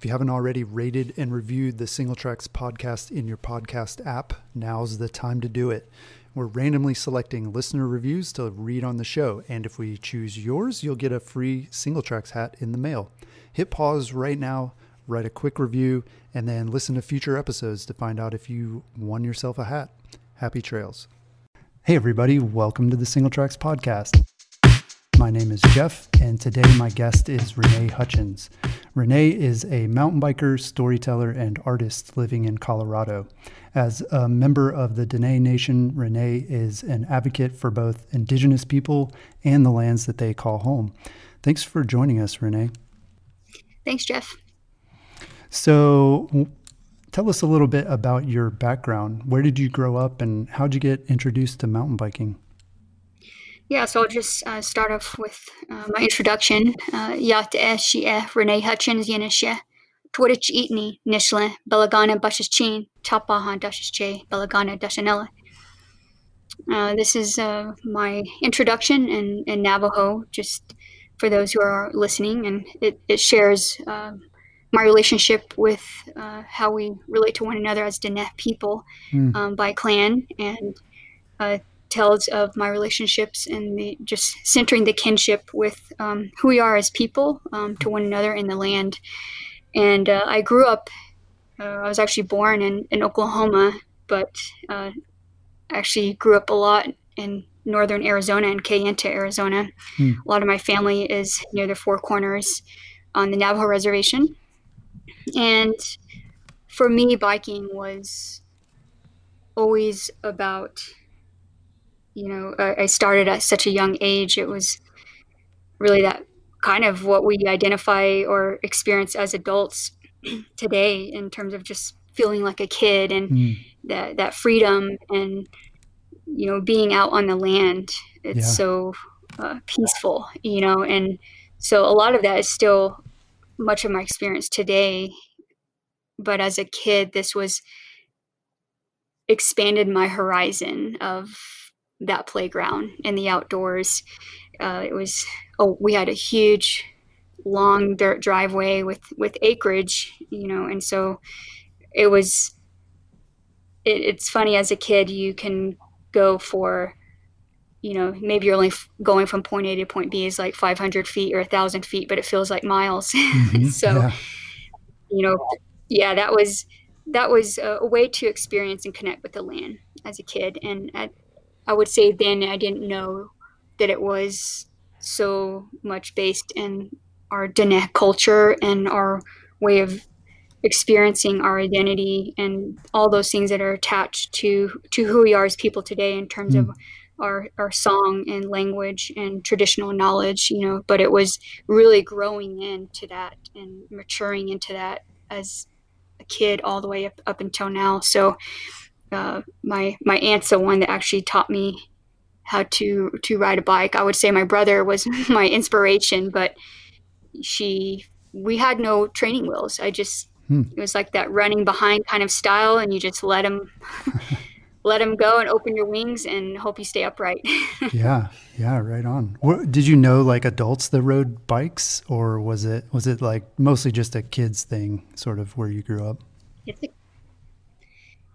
If you haven't already rated and reviewed the Single Tracks podcast in your podcast app, now's the time to do it. We're randomly selecting listener reviews to read on the show, and if we choose yours, you'll get a free Single Tracks hat in the mail. Hit pause right now, write a quick review, and then listen to future episodes to find out if you won yourself a hat. Happy trails. Hey, everybody, welcome to the Single Tracks podcast. My name is Jeff, and today my guest is Renee Hutchins. Renee is a mountain biker, storyteller, and artist living in Colorado. As a member of the Diné Nation, Renee is an advocate for both Indigenous people and the lands that they call home. Thanks for joining us, Renee. Thanks, Jeff. So, tell us a little bit about your background. Where did you grow up, and how did you get introduced to mountain biking? Yeah, so I'll just uh, start off with uh, my introduction. Uh, Yate she Renee Hutchins Yenishe. Twitch Eatney Nishle Belagana Bushes Chin Tapaha Dushes Che Belagana Dashanella. Uh, this is uh, my introduction in, in Navajo, just for those who are listening, and it, it shares uh, my relationship with uh, how we relate to one another as Diné people mm. um, by clan and uh, tells of my relationships and the just centering the kinship with um, who we are as people um, to one another in the land. And uh, I grew up. Uh, I was actually born in, in Oklahoma, but uh, actually grew up a lot in northern Arizona and Kayenta, Arizona. Hmm. A lot of my family is near the Four Corners on the Navajo Reservation. And for me, biking was always about you know, I, I started at such a young age. It was really that kind of what we identify or experience as adults today in terms of just feeling like a kid and mm. that that freedom and you know being out on the land it's yeah. so uh, peaceful you know and so a lot of that is still much of my experience today but as a kid this was expanded my horizon of that playground in the outdoors. Uh, it was oh, we had a huge, long dirt driveway with with acreage, you know, and so it was. It, it's funny as a kid, you can go for, you know, maybe you're only f- going from point A to point B is like 500 feet or a thousand feet, but it feels like miles. Mm-hmm, so, yeah. you know, yeah, that was that was a, a way to experience and connect with the land as a kid, and at I would say then I didn't know that it was so much based in our Diné culture and our way of experiencing our identity and all those things that are attached to to who we are as people today in terms mm. of our our song and language and traditional knowledge you know but it was really growing into that and maturing into that as a kid all the way up up until now so uh, my my aunt's the one that actually taught me how to to ride a bike. I would say my brother was my inspiration, but she we had no training wheels. I just hmm. it was like that running behind kind of style, and you just let him let him go and open your wings and hope you stay upright. yeah, yeah, right on. What, did you know like adults that rode bikes, or was it was it like mostly just a kids thing, sort of where you grew up? It's a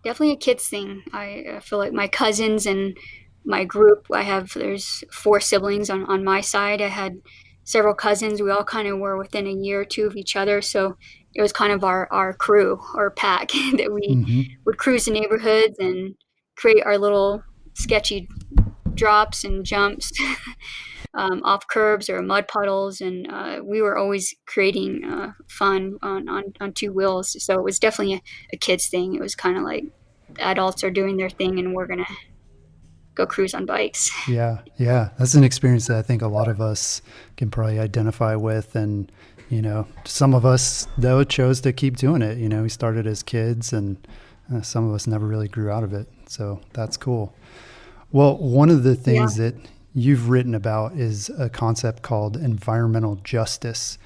definitely a kids thing. I, I feel like my cousins and my group, I have, there's four siblings on, on my side. I had several cousins. We all kind of were within a year or two of each other. So it was kind of our, our crew or pack that we mm-hmm. would cruise the neighborhoods and create our little sketchy drops and jumps. um, off curbs or mud puddles, and uh, we were always creating uh, fun on, on, on two wheels. So it was definitely a, a kids thing. It was kind of like adults are doing their thing, and we're gonna go cruise on bikes. Yeah, yeah, that's an experience that I think a lot of us can probably identify with, and you know, some of us though chose to keep doing it. You know, we started as kids, and uh, some of us never really grew out of it. So that's cool. Well, one of the things yeah. that you've written about is a concept called environmental justice.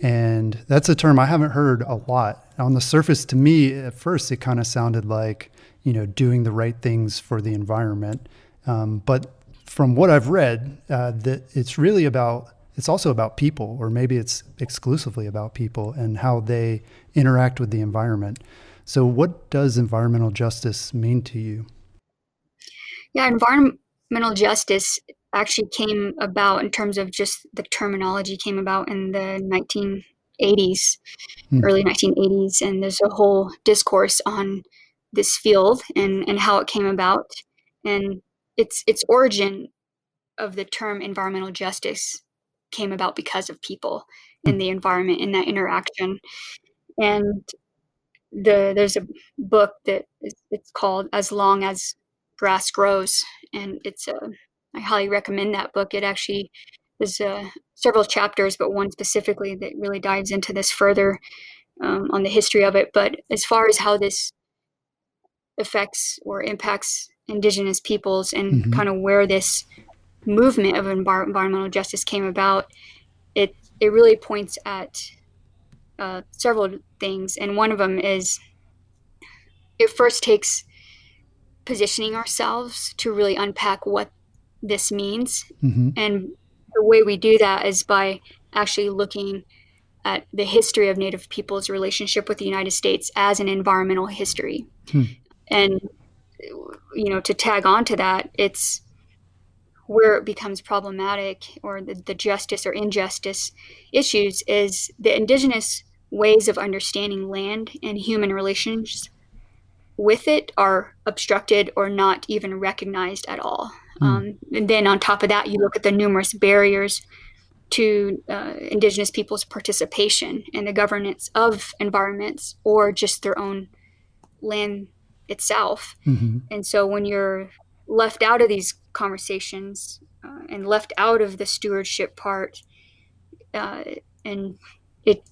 And that's a term I haven't heard a lot. On the surface, to me, at first, it kind of sounded like, you know, doing the right things for the environment. Um, but from what I've read, uh, that it's really about, it's also about people, or maybe it's exclusively about people and how they interact with the environment. So, what does environmental justice mean to you? Yeah, environmental justice actually came about in terms of just the terminology came about in the 1980s, hmm. early 1980s, and there's a whole discourse on this field and and how it came about, and its its origin of the term environmental justice came about because of people in hmm. the environment in that interaction, and the there's a book that is, it's called as long as grass grows and it's a I highly recommend that book. It actually is uh, several chapters, but one specifically that really dives into this further um, on the history of it. But as far as how this affects or impacts indigenous peoples and mm-hmm. kind of where this movement of envir- environmental justice came about, it it really points at uh, several things, and one of them is it first takes positioning ourselves to really unpack what this means. Mm-hmm. And the way we do that is by actually looking at the history of Native peoples' relationship with the United States as an environmental history. Hmm. And, you know, to tag on to that, it's where it becomes problematic or the, the justice or injustice issues is the indigenous ways of understanding land and human relations with it are obstructed or not even recognized at all. Mm. Um, and then on top of that, you look at the numerous barriers to uh, Indigenous peoples' participation in the governance of environments or just their own land itself. Mm-hmm. And so when you're left out of these conversations uh, and left out of the stewardship part, uh, and it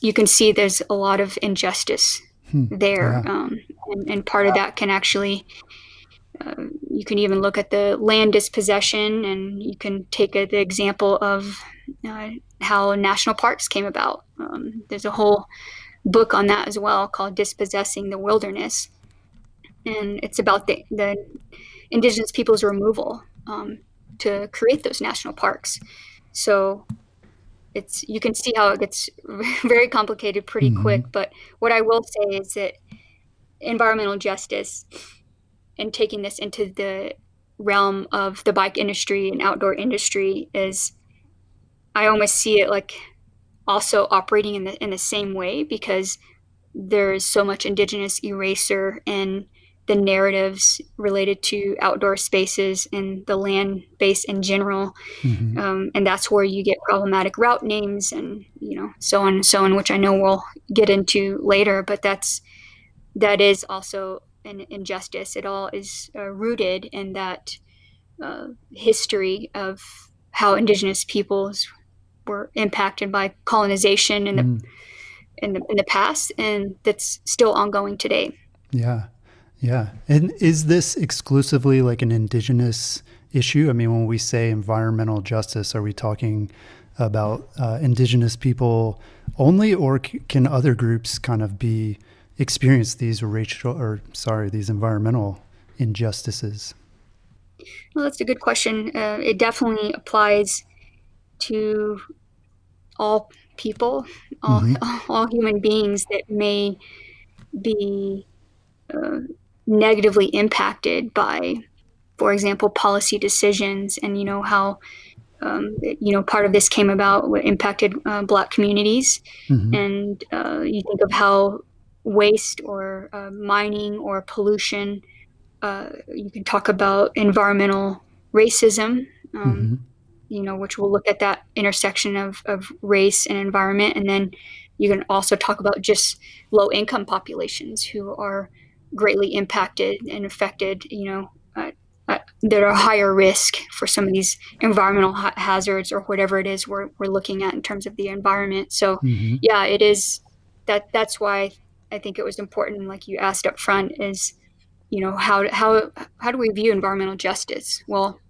you can see there's a lot of injustice hmm. there, yeah. um, and, and, part of that can actually uh, you can even look at the land dispossession, and you can take a, the example of uh, how national parks came about. Um, there's a whole book on that as well called Dispossessing the Wilderness. And it's about the, the indigenous people's removal um, to create those national parks. So it's you can see how it gets very complicated pretty mm-hmm. quick. But what I will say is that environmental justice and taking this into the realm of the bike industry and outdoor industry is I almost see it like also operating in the in the same way because there's so much indigenous eraser in the narratives related to outdoor spaces and the land base in general mm-hmm. um, and that's where you get problematic route names and you know so on and so on which i know we'll get into later but that's that is also and injustice. It all is uh, rooted in that uh, history of how indigenous peoples were impacted by colonization in the mm. in the in the past, and that's still ongoing today. Yeah, yeah. And is this exclusively like an indigenous issue? I mean, when we say environmental justice, are we talking about uh, indigenous people only, or c- can other groups kind of be experience these racial or sorry these environmental injustices? Well, that's a good question. Uh, it definitely applies to all people, all, mm-hmm. all human beings that may be uh, negatively impacted by, for example, policy decisions, and you know how. Um, you know, part of this came about what impacted uh, Black communities, mm-hmm. and uh, you think of how waste or uh, mining or pollution. Uh, you can talk about environmental racism, um, mm-hmm. you know, which will look at that intersection of, of race and environment. And then you can also talk about just low income populations who are greatly impacted and affected, you know, uh, uh that are higher risk for some of these environmental ha- hazards or whatever it is we're, we're looking at in terms of the environment. So mm-hmm. yeah, it is that that's why I think it was important, like you asked up front, is you know how how how do we view environmental justice? Well,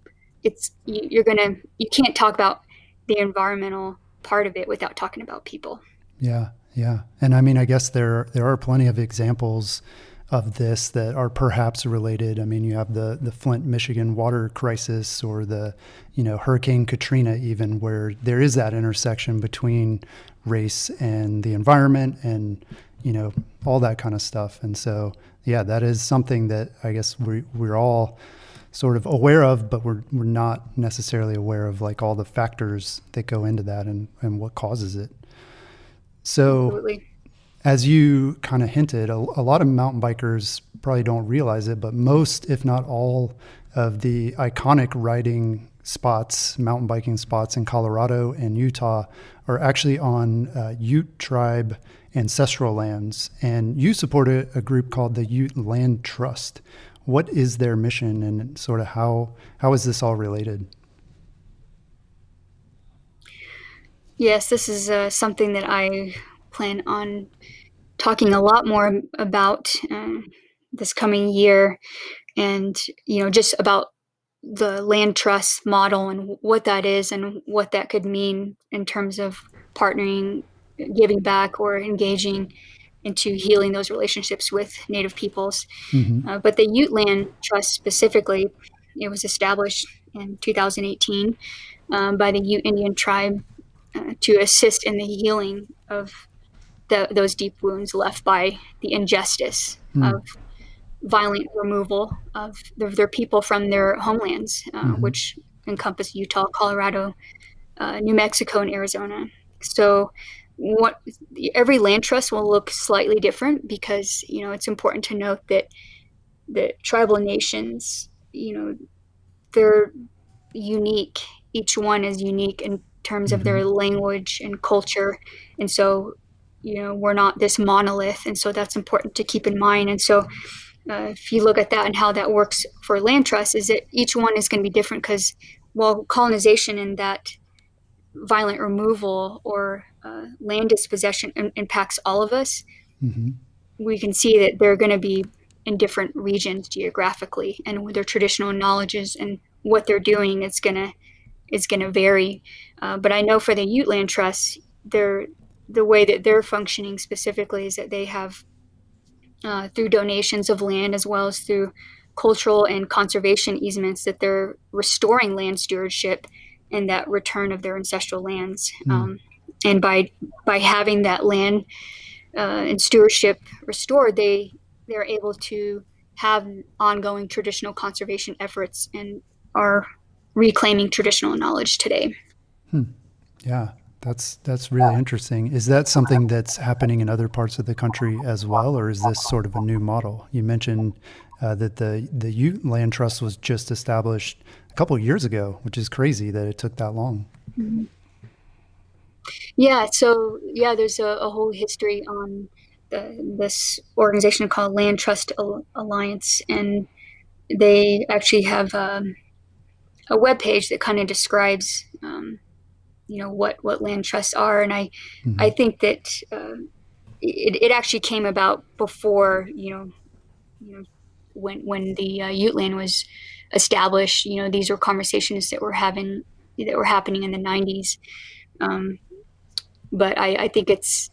it's you're gonna you can't talk about the environmental part of it without talking about people. Yeah, yeah, and I mean, I guess there there are plenty of examples of this that are perhaps related. I mean, you have the the Flint, Michigan water crisis, or the you know Hurricane Katrina, even where there is that intersection between race and the environment, and you know all that kind of stuff. And so, yeah, that is something that I guess we we're all sort of aware of, but we're we're not necessarily aware of like all the factors that go into that and and what causes it. So. Absolutely as you kind of hinted, a, a, lot of mountain bikers probably don't realize it, but most, if not all, of the iconic riding spots, mountain biking spots in Colorado and Utah, are actually on uh, Ute tribe ancestral lands. And you support a, a group called the Ute Land Trust. What is their mission, and sort of how how is this all related? Yes, this is uh, something that I plan on talking a lot more about um, this coming year and you know just about the land trust model and what that is and what that could mean in terms of partnering giving back or engaging into healing those relationships with native peoples mm-hmm. uh, but the ute land trust specifically it was established in 2018 um, by the ute indian tribe uh, to assist in the healing of the, those deep wounds left by the injustice mm. of violent removal of their, their, people from their homelands, uh, mm-hmm. which encompass Utah, Colorado, uh, New Mexico, and Arizona. So, what every land trust will look slightly different because you know it's important to note that the tribal nations, you know, they're unique. Each one is unique in terms of their mm-hmm. language and culture, and so you know we're not this monolith and so that's important to keep in mind and so uh, if you look at that and how that works for land trust is that each one is going to be different because while colonization and that violent removal or uh, land dispossession impacts all of us mm-hmm. we can see that they're going to be in different regions geographically and with their traditional knowledges and what they're doing is going to is going to vary uh, but i know for the ute land trust they're the way that they're functioning specifically is that they have uh, through donations of land as well as through cultural and conservation easements that they're restoring land stewardship and that return of their ancestral lands mm. um, and by by having that land uh, and stewardship restored they they're able to have ongoing traditional conservation efforts and are reclaiming traditional knowledge today hmm. yeah that's that's really interesting. Is that something that's happening in other parts of the country as well, or is this sort of a new model? You mentioned uh, that the the Ute Land Trust was just established a couple years ago, which is crazy that it took that long. Mm-hmm. Yeah. So yeah, there's a, a whole history on the, this organization called Land Trust Alliance, and they actually have um, a web page that kind of describes. Um, you know what what land trusts are, and I mm-hmm. I think that uh, it, it actually came about before you know you know when when the uh, Ute land was established. You know these were conversations that were having that were happening in the '90s, um, but I, I think it's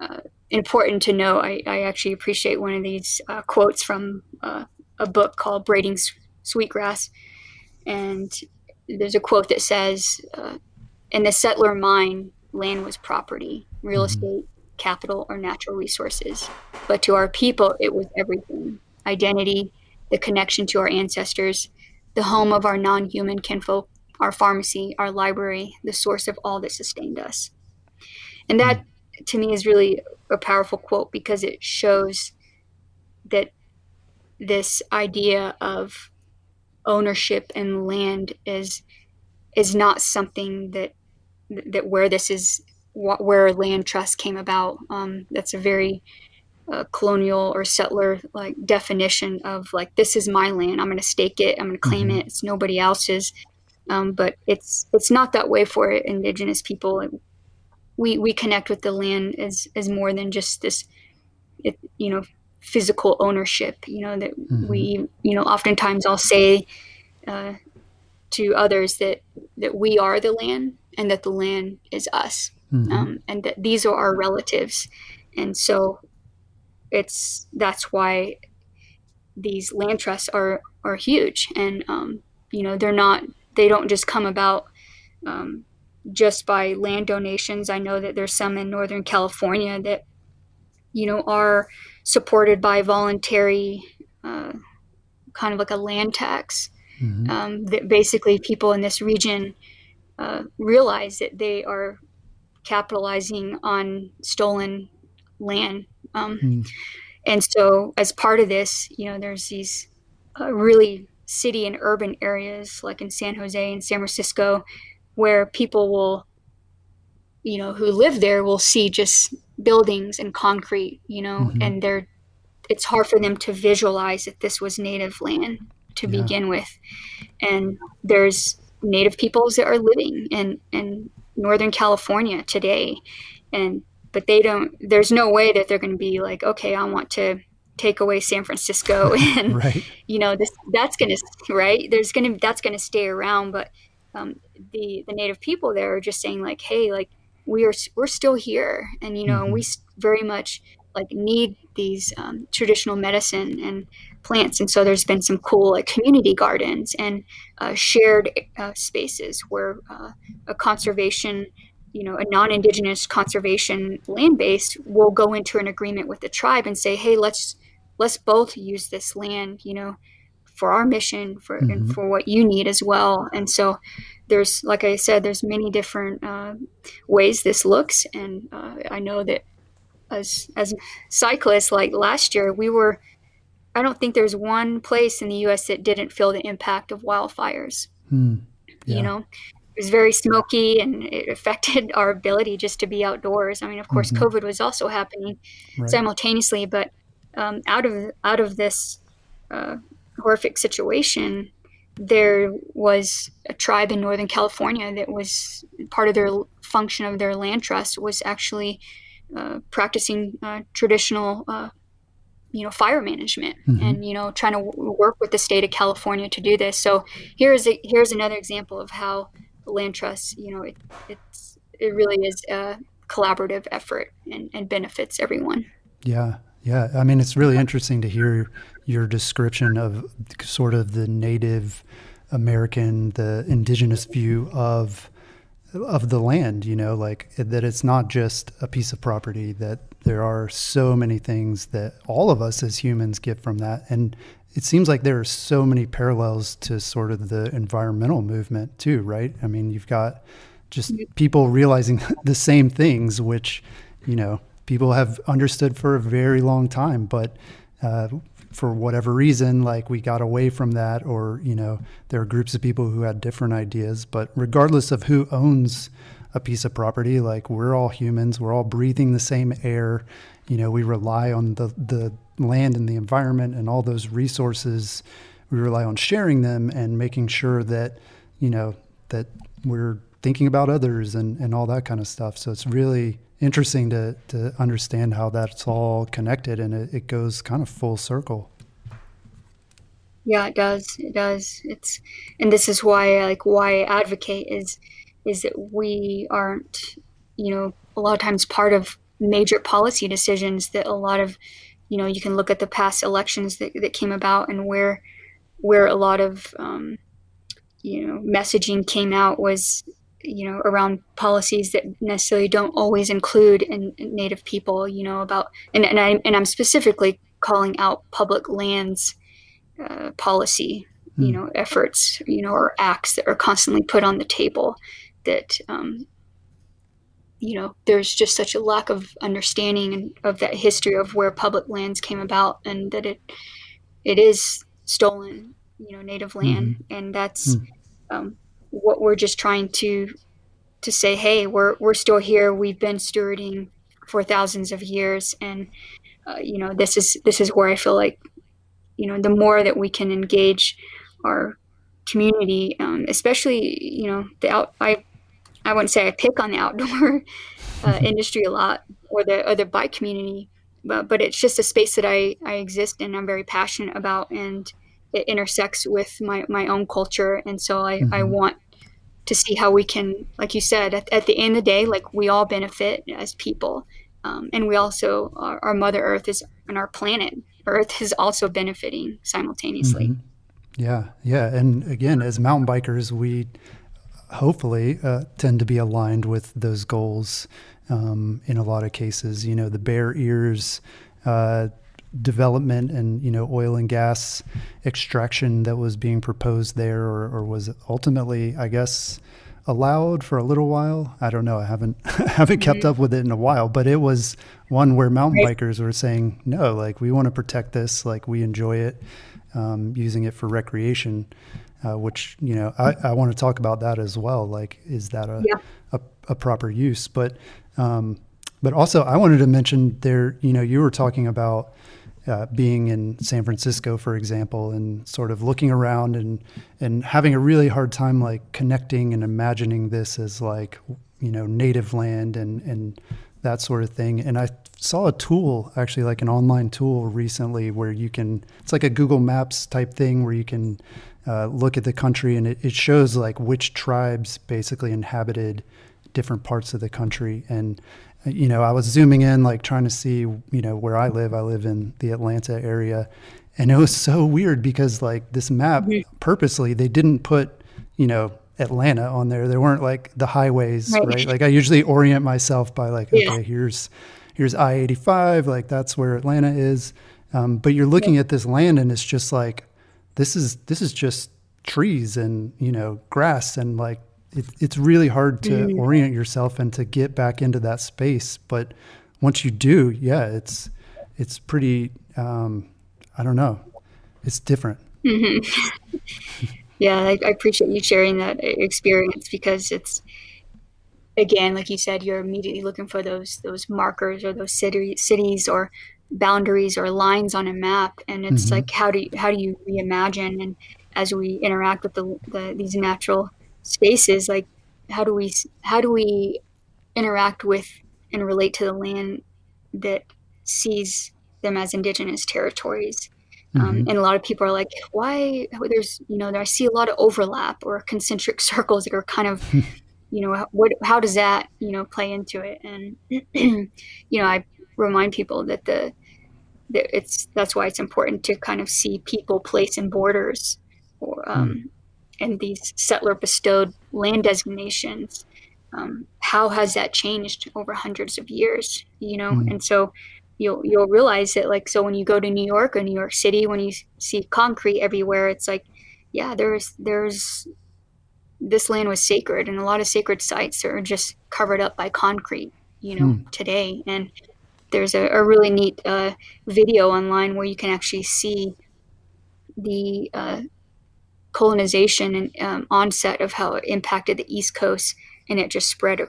uh, important to know. I, I actually appreciate one of these uh, quotes from uh, a book called Braiding Sweetgrass, and there's a quote that says, uh, in the settler mind, land was property, real mm-hmm. estate, capital, or natural resources. But to our people, it was everything identity, the connection to our ancestors, the home of our non human kinfolk, our pharmacy, our library, the source of all that sustained us. And that, mm-hmm. to me, is really a powerful quote because it shows that this idea of ownership and land is is not something that that where this is where land trust came about. Um, that's a very a colonial or settler like definition of like this is my land. I'm going to stake it. I'm going to claim mm-hmm. it. It's nobody else's. Um, but it's it's not that way for indigenous people. We we connect with the land as as more than just this, it, you know, physical ownership. You know that mm-hmm. we you know oftentimes I'll say uh, to others that that we are the land and that the land is us, mm-hmm. um, and that these are our relatives, and so it's that's why these land trusts are are huge, and um, you know they're not they don't just come about um, just by land donations. I know that there's some in Northern California that you know are supported by voluntary uh, kind of like a land tax mm-hmm. um, that basically people in this region uh, realize that they are capitalizing on stolen land. Um, mm. And so, as part of this, you know, there's these uh, really city and urban areas like in San Jose and San Francisco where people will, you know, who live there will see just buildings and concrete, you know, mm-hmm. and they're, it's hard for them to visualize that this was native land to yeah. begin with. And there's native peoples that are living in, in Northern California today. And, but they don't, there's no way that they're going to be like, okay, I want to take away San Francisco and, right. you know, this, that's going to, right. There's going to, that's going to stay around. But, um, the, the native people there are just saying like, Hey, like we are, we're still here. And, you know, mm-hmm. we very much like need these um, traditional medicine and plants. And so there's been some cool like community gardens and uh, shared uh, spaces where uh, a conservation, you know, a non-indigenous conservation land base will go into an agreement with the tribe and say, hey, let's let's both use this land, you know, for our mission for mm-hmm. and for what you need as well. And so there's like I said, there's many different uh, ways this looks, and uh, I know that as as cyclists, like last year, we were I don't think there's one place in the U.S. that didn't feel the impact of wildfires. Hmm. Yeah. You know, it was very smoky and it affected our ability just to be outdoors. I mean, of course, mm-hmm. COVID was also happening right. simultaneously, but um, out of out of this uh, horrific situation, there was a tribe in Northern California that was part of their function of their land trust was actually uh, practicing uh, traditional uh, you know fire management mm-hmm. and you know trying to w- work with the state of California to do this. So here's a, here's another example of how land trust you know it, it's it really is a collaborative effort and, and benefits everyone. Yeah, yeah. I mean, it's really interesting to hear your description of sort of the Native American, the indigenous view of of the land. You know, like that it's not just a piece of property that there are so many things that all of us as humans get from that. And it seems like there are so many parallels to sort of the environmental movement too, right? I mean, you've got just people realizing the same things, which, you know, people have understood for a very long time, but uh, for whatever reason, like we got away from that, or, you know, there are groups of people who had different ideas. But regardless of who owns a piece of property. Like we're all humans, we're all breathing the same air. You know, we rely on the the land and the environment and all those resources. We rely on sharing them and making sure that you know that we're thinking about others and, and all that kind of stuff. So it's really interesting to to understand how that's all connected and it, it goes kind of full circle. Yeah, it does. It does. It's and this is why like why I advocate is is that we aren't, you know, a lot of times part of major policy decisions that a lot of, you know, you can look at the past elections that, that came about and where where a lot of um, you know messaging came out was you know around policies that necessarily don't always include in, in native people you know about and, and I and I'm specifically calling out public lands uh, policy you hmm. know efforts you know or acts that are constantly put on the table that um, you know there's just such a lack of understanding of that history of where public lands came about and that it it is stolen you know native land mm-hmm. and that's mm. um, what we're just trying to to say hey we're we're still here we've been stewarding for thousands of years and uh, you know, this is this is where I feel like, you know, the more that we can engage our community, um, especially you know the out. I I wouldn't say I pick on the outdoor uh, industry a lot or the or the bike community, but but it's just a space that I I exist in. I'm very passionate about, and it intersects with my my own culture, and so I mm-hmm. I want to see how we can, like you said, at, at the end of the day, like we all benefit as people. Um, and we also, our, our, Mother Earth is, and our planet Earth is also benefiting simultaneously. Mm-hmm. Yeah, yeah. And again, as mountain bikers, we hopefully uh, tend to be aligned with those goals um, in a lot of cases. You know, the Bears Ears uh, development and, you know, oil and gas extraction that was being proposed there or, or was ultimately, I guess, allowed for a little while. I don't know. I haven't haven't kept mm-hmm. up with it in a while, but it was one where mountain right. bikers were saying, "No, like we want to protect this. Like we enjoy it, um, using it for recreation." Uh, which you know, I, I want to talk about that as well. Like, is that a yeah. a, a, proper use? But um, but also, I wanted to mention there. You know, you were talking about uh, being in San Francisco, for example, and sort of looking around and and having a really hard time like connecting and imagining this as like you know native land and and that sort of thing. And I saw a tool actually like an online tool recently where you can it's like a Google Maps type thing where you can uh, look at the country and it, it shows like which tribes basically inhabited different parts of the country and you know, I was zooming in, like trying to see, you know, where I live. I live in the Atlanta area. And it was so weird because, like, this map purposely, they didn't put, you know, Atlanta on there. There weren't like the highways, right? right? Like, I usually orient myself by, like, yeah. okay, here's, here's I 85, like, that's where Atlanta is. Um, but you're looking yeah. at this land and it's just like, this is, this is just trees and, you know, grass and like it, it's really hard to mm-hmm. orient yourself and to get back into that space. But once you do, yeah, it's it's pretty. Um, I don't know, it's different. Mm-hmm. yeah, I, I, appreciate you sharing that experience because it's again, like you said, you're immediately looking for those those markers or those city, cities or boundaries or lines on a map, and it's mm-hmm. like how do you, how do you reimagine and as we interact with the, the these natural spaces like how do we how do we interact with and relate to the land that sees them as indigenous territories? Um, mm-hmm. um, and a lot of people are like why there's you know i see a lot of overlap or concentric circles that are kind of you know what how does that you know play into it? And you know i remind people that the that it's that's why it's important to kind of see people place and borders or um, mm and these settler bestowed land designations um, how has that changed over hundreds of years you know? Mm and so you'll you'll realize that like so when you go to new york or new york city when you see concrete everywhere it's like yeah there's there's this land was sacred and a lot of sacred sites are just covered up by concrete you know mm. today. And there's a, a really neat uh, video online where you can actually see the uh, colonization and um, onset of how it impacted the East Coast and it just spread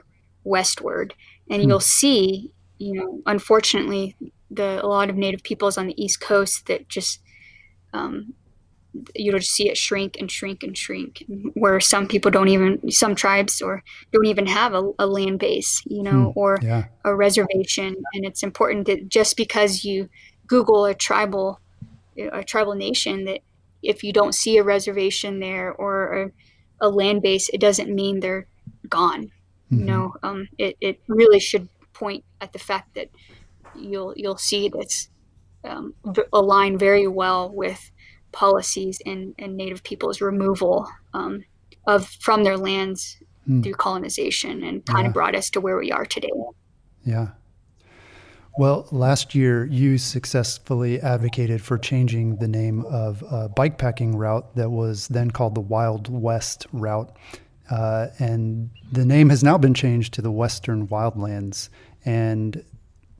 westward. And hmm. you'll see, you know, unfortunately, the a lot of Native peoples on the East Coast that just um, you'll just see it shrink and shrink and shrink. Where some people don't even, some tribes or don't even have a, a land base, you know, hmm. or yeah. a reservation. And it's important that just because you Google a tribal a tribal nation that if you don't see a reservation there or a, a land base, it doesn't mean they're gone. Mm-hmm. You know, um, it, it really should point at the fact that you'll you'll see this um, align very well with policies and, and Native people's removal um, of from their lands mm. through colonization and kind yeah. of brought us to where we are today. Yeah. Well, last year you successfully advocated for changing the name of a bikepacking route that was then called the Wild West route. Uh, and the name has now been changed to the Western Wildlands. And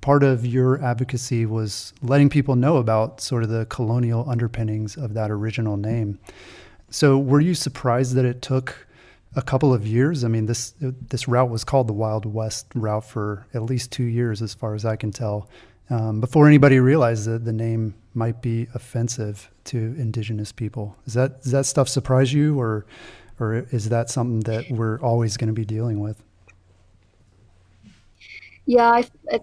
part of your advocacy was letting people know about sort of the colonial underpinnings of that original name. So, were you surprised that it took a couple of years. I mean, this this route was called the Wild West route for at least two years, as far as I can tell. um, before anybody realized that the name might be offensive to indigenous people. Does that does that stuff surprise you, or or is that something that we're always going to be dealing with? Yeah, I, it,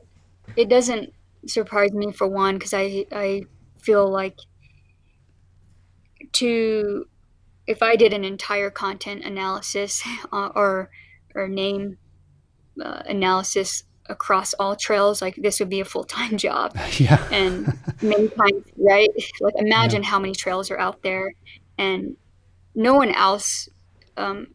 it doesn't surprise me for one because I I feel like to if I did an entire content analysis uh, or or name uh, analysis across all trails, like this would be a full time job. Yeah. and many times, right? Like imagine yeah. how many trails are out there, and no one else. Um,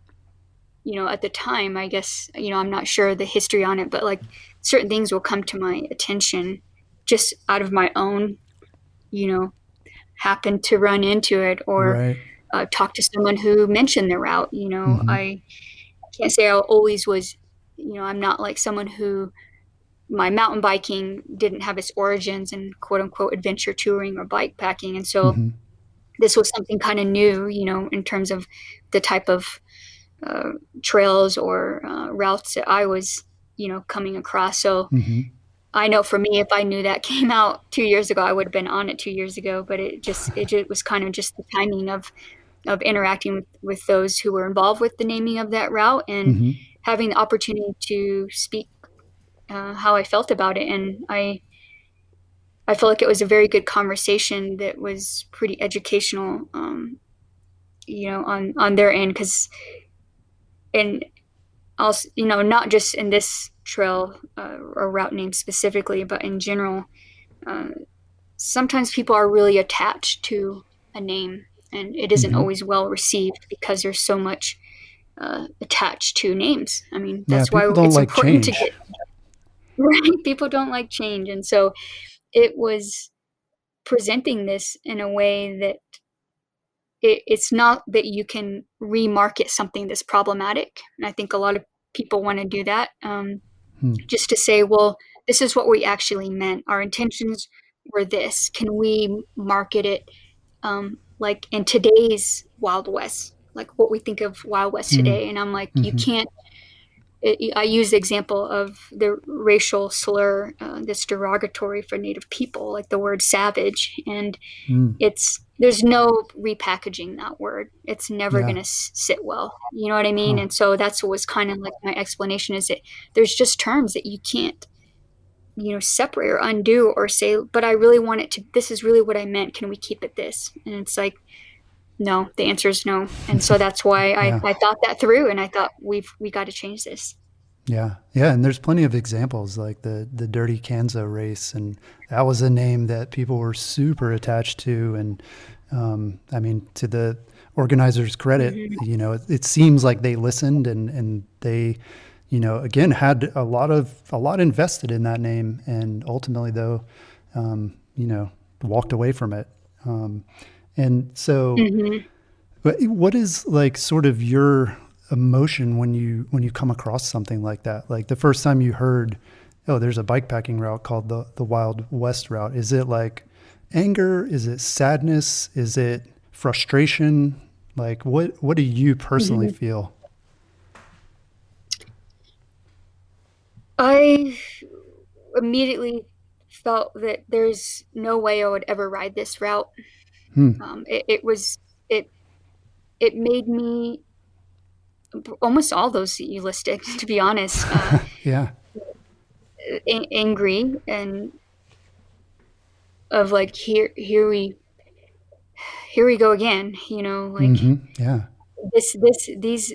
you know, at the time, I guess you know I'm not sure the history on it, but like certain things will come to my attention just out of my own, you know, happen to run into it or right. Uh, talk to someone who mentioned the route. You know, mm-hmm. I can't say I always was you know, I'm not like someone who my mountain biking didn't have its origins in quote unquote adventure touring or bike packing. And so mm-hmm. this was something kind of new, you know, in terms of the type of uh, trails or uh, routes that I was, you know, coming across. So mm-hmm. I know for me, if I knew that came out two years ago, I would have been on it two years ago. But it just it just was kind of just the timing of of interacting with, with those who were involved with the naming of that route and mm-hmm. having the opportunity to speak uh, how I felt about it, and I I felt like it was a very good conversation that was pretty educational, um, you know, on on their end. Because, and also you know not just in this trail uh, or route name specifically, but in general, uh, sometimes people are really attached to a name, and it isn't mm-hmm. always well received because there's so much uh, attached to names. I mean, that's yeah, why it's like important change. to get right. People don't like change, and so it was presenting this in a way that it, it's not that you can remarket something that's problematic. And I think a lot of people want to do that, um, hmm. just to say, well, this is what we actually meant. Our intentions were this. Can we market it um, like in today's Wild West? like what we think of Wild West mm-hmm. today. And I'm like, mm-hmm. you can't. It, I use the example of the racial slur uh, that's derogatory for Native people, like the word savage, and mm. it's there's no repackaging that word. It's never yeah. going to s- sit well. You know what I mean? And so that's what was kind of like my explanation is that there's just terms that you can't you know separate or undo or say but i really want it to this is really what i meant can we keep it this and it's like no, the answer is no. And so that's why yeah. I, I thought that through and I thought we've we got to change this. Yeah. Yeah. And there's plenty of examples like the the Dirty Kanza race. And that was a name that people were super attached to. And um, I mean, to the organizers' credit, mm-hmm. you know, it, it, seems like they listened and, and they, you know, again, had a lot of, a lot invested in that name. And ultimately, though, um, you know, walked away from it. Um, and so, mm-hmm. what is like sort of your emotion when you when you come across something like that? Like the first time you heard, oh, there's a bike packing route called the the Wild West route. Is it like anger? Is it sadness? Is it frustration? Like what what do you personally mm-hmm. feel? I immediately felt that there's no way I would ever ride this route. Hmm. Um, it, it, was it it made me almost all those that you listed, to be honest. Uh, yeah. A- angry and of like here here we here we go again. You know, like mm-hmm. yeah. This this these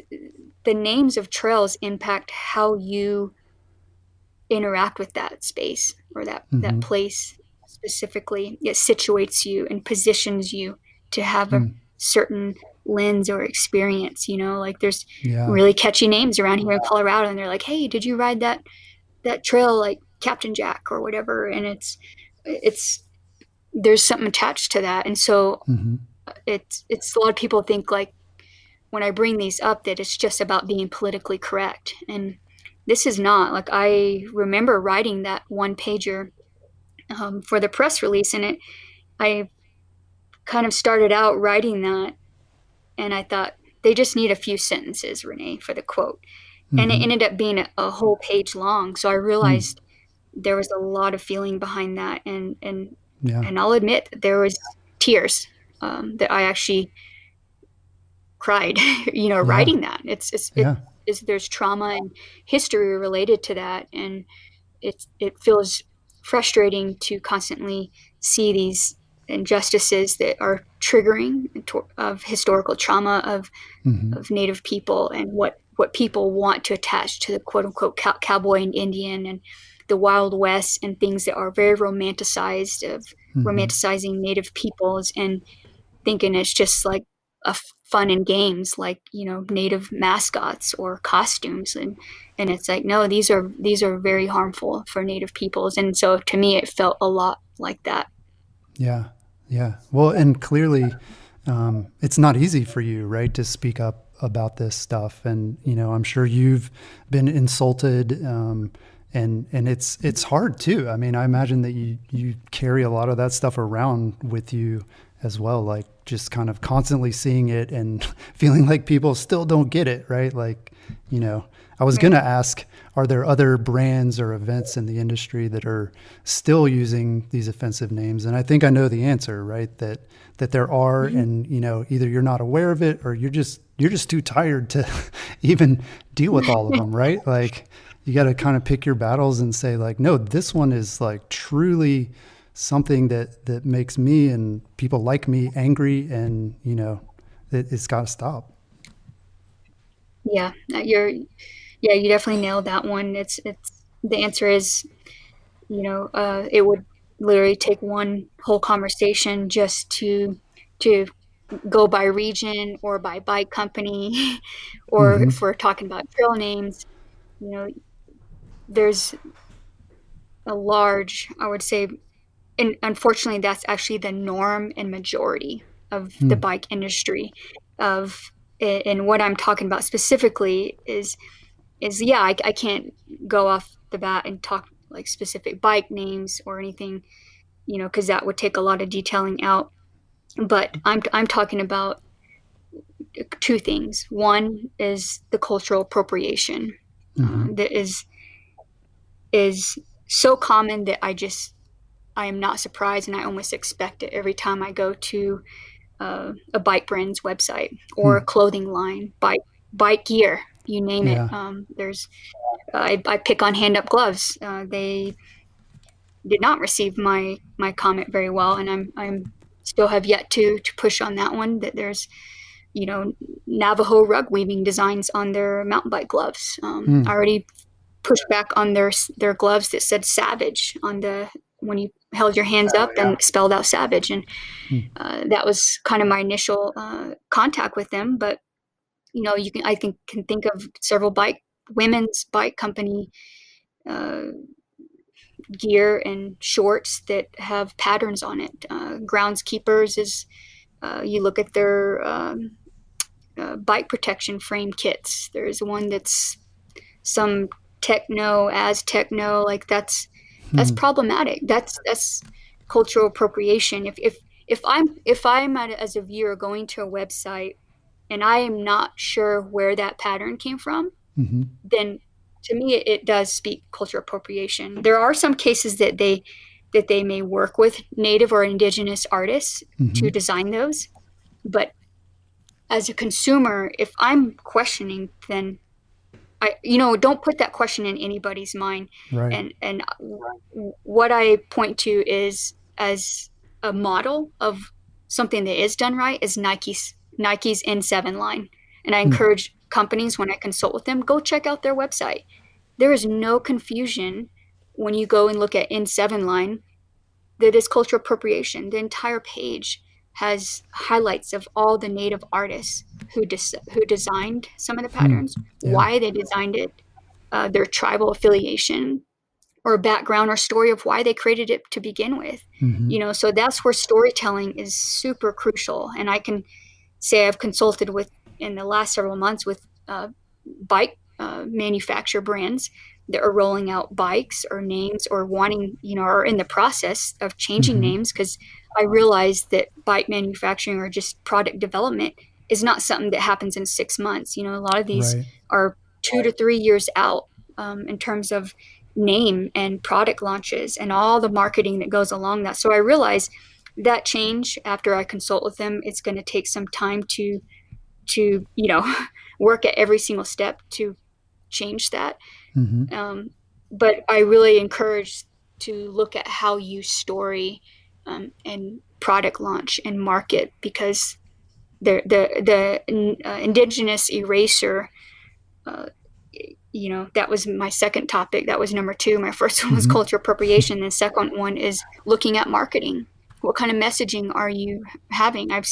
the names of trails impact how you interact with that space or that mm-hmm. that place specifically it situates you and positions you to have mm. a certain lens or experience you know like there's yeah. really catchy names around here in colorado and they're like hey did you ride that that trail like captain jack or whatever and it's it's there's something attached to that and so mm-hmm. it's it's a lot of people think like when i bring these up that it's just about being politically correct and this is not like i remember writing that one pager um, for the press release, and it I kind of started out writing that, and I thought they just need a few sentences, Renee, for the quote, mm-hmm. and it mm-hmm. ended up being a, a, whole page long. So I realized mm. there was a lot of feeling behind that, and and Yeah. and I'll admit there was tears um, that I actually cried. you know, Yeah. writing that. It's it's it, Yeah. Is there's trauma and history related to that, and it it feels frustrating to constantly see these injustices that are triggering of historical trauma of hmm of Native people and what what people want to attach to the quote unquote cow- cowboy and Indian and the Wild West and things that are very romanticized of hmm romanticizing Native peoples and thinking it's just like a fun and games like you know Native mascots or costumes and and it's like no these are these are very harmful for Native peoples and so to me it felt a lot like that Yeah, yeah. Well, and clearly, um, it's not easy for you, right, to speak up about this stuff. And you know, I'm sure you've been insulted, um, and and it's it's hard too. I mean, I imagine that you you carry a lot of that stuff around with you as well, like just kind of constantly seeing it and feeling like people still don't get it, right? Like, you know, I was going to ask, are there other brands or events in the industry that are still using these offensive names? And I think I know the answer, right? That that there are, mm-hmm. and you know, either you're not aware of it or you're just you're just too tired to even deal with all of them, right? Like, you got to kind of pick your battles and say, like, no, this one is like truly something that that makes me and people like me angry, and you know, it, it's got to stop. yeah uh, you're yeah you definitely nailed that one it's it's the answer is you know uh, it would literally take one whole conversation just to to go by region or by bike company or Mhm. if we're talking about trail names you know there's a large i would say and unfortunately that's actually the norm and majority of the Hmm. bike industry of and what i'm talking about specifically is is yeah I, I can't go off the bat and talk like specific bike names or anything you know because that would take a lot of detailing out but i'm i'm talking about two things one is the cultural appropriation Mhm. uh, that is is so common that I just I am not surprised and I almost expect it every time I go to uh, a bike brand's website or a clothing line, bike bike gear, you name Yeah. it. Um, there's I, I pick on Handup gloves. Uh, they did not receive my my comment very well, and I'm I'm still have yet to to push on that one. That there's you know Navajo rug weaving designs on their mountain bike gloves. Um, Hmm. I already pushed back on their their gloves that said savage on the when you held your hands Oh, up yeah. and spelled out savage and Hmm. uh, that was kind of my initial uh, contact with them but you know you can i think can think of several bike women's bike company uh, gear and shorts that have patterns on it uh, groundskeepers is uh, you look at their um, uh, bike protection frame kits there's one that's some techno as techno like that's that's Hmm. problematic that's that's cultural appropriation if if if i'm if i'm at, as a viewer going to a website and i am not sure where that pattern came from Mhm. then to me it, it does speak cultural appropriation there are some cases that they that they may work with native or indigenous artists to Mhm. design those but as a consumer if i'm questioning then i you know don't put that question in anybody's mind Right. and and what I point to is as a model of something that is done right is Nike's Nike's N7 line, and I Hmm. encourage companies when I consult with them go check out their website. There is no confusion when you go and look at N7 line that is cultural appropriation. The entire page has highlights of all the native artists who who designed some of the patterns, Yeah. why they designed it, uh, their tribal affiliation, or background or story of why they created it to begin with. Mhm. You know, so that's where storytelling is super crucial. And I can say I've consulted with in the last several months with uh, bike uh, manufacturer brands that are rolling out bikes or names or wanting, you know, are in the process of changing Mhm. names because I realize that bike manufacturing or just product development is not something that happens in six months. You know, a lot of these Right. are two to three years out um, in terms of name and product launches and all the marketing that goes along that. So I realized that change after I consult with them, it's going to take some time to to you know work at every single step to change that. Mm-hmm. Um, but I really encourage to look at how you story um, and product launch and market because the the the uh, indigenous eraser. Uh, you know that was my second topic that was number two my first one was mm-hmm. culture appropriation the second one is looking at marketing what kind of messaging are you having i've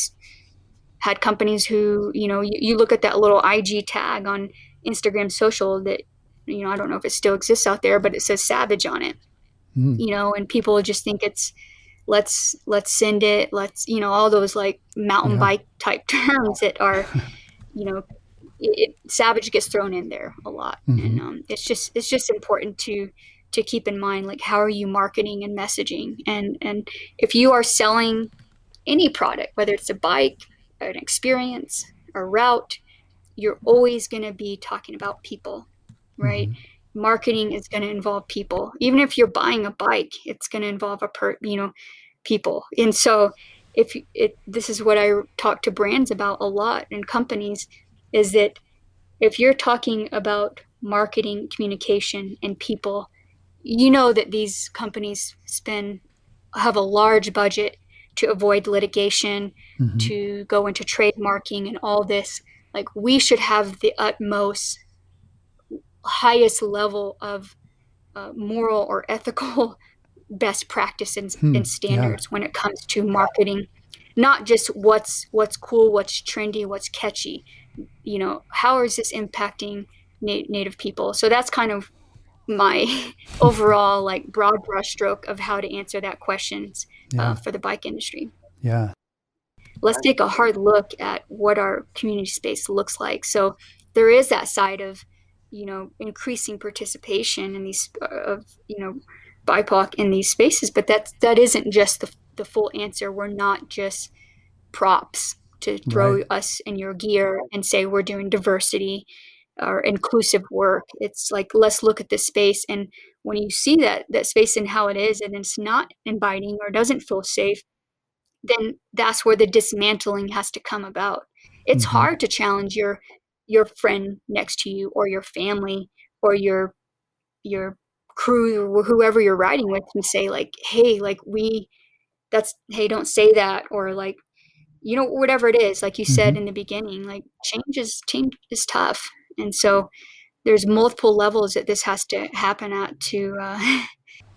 had companies who you know you, you look at that little ig tag on instagram social that you know i don't know if it still exists out there but it says savage on it mm. you know and people just think it's let's let's send it let's you know all those like mountain yeah. bike type terms that are you know it, savage gets thrown in there a lot mm-hmm. and um, it's just it's just important to to keep in mind like how are you marketing and messaging and and if you are selling any product whether it's a bike an experience a route you're always going to be talking about people right mm-hmm. Marketing is going to involve people. Even if you're buying a bike it's going to involve a per you know people. And so if it this is what i talk to brands about a lot and companies is that if you're talking about marketing communication and people you know that these companies spend have a large budget to avoid litigation mm-hmm. to go into trademarking and all this. Like we should have the utmost highest level of uh, moral or ethical best practices and, hmm, and standards yeah. when it comes to marketing. Not just what's what's cool what's trendy what's catchy. You know how is this impacting na- native people? So that's kind of my overall like broad brushstroke of how to answer that questions uh, yeah. uh, for the bike industry. Yeah. Let's take a hard look at what our community space looks like. So there is that side of you know increasing participation in these uh, of you know BIPOC in these spaces, but that that isn't just the, the full answer. We're not just props to throw right. us in your gear and say we're doing diversity or inclusive work. It's like let's look at this space and when you see that that space and how it is and it's not inviting or doesn't feel safe, then that's where the dismantling has to come about. It's mm-hmm. hard to challenge your your friend next to you or your family or your your crew or whoever you're riding with and say like hey like we that's hey don't say that or like you know whatever it is like you mm-hmm. said in the beginning like change is change is tough and so there's multiple levels that this has to happen at to uh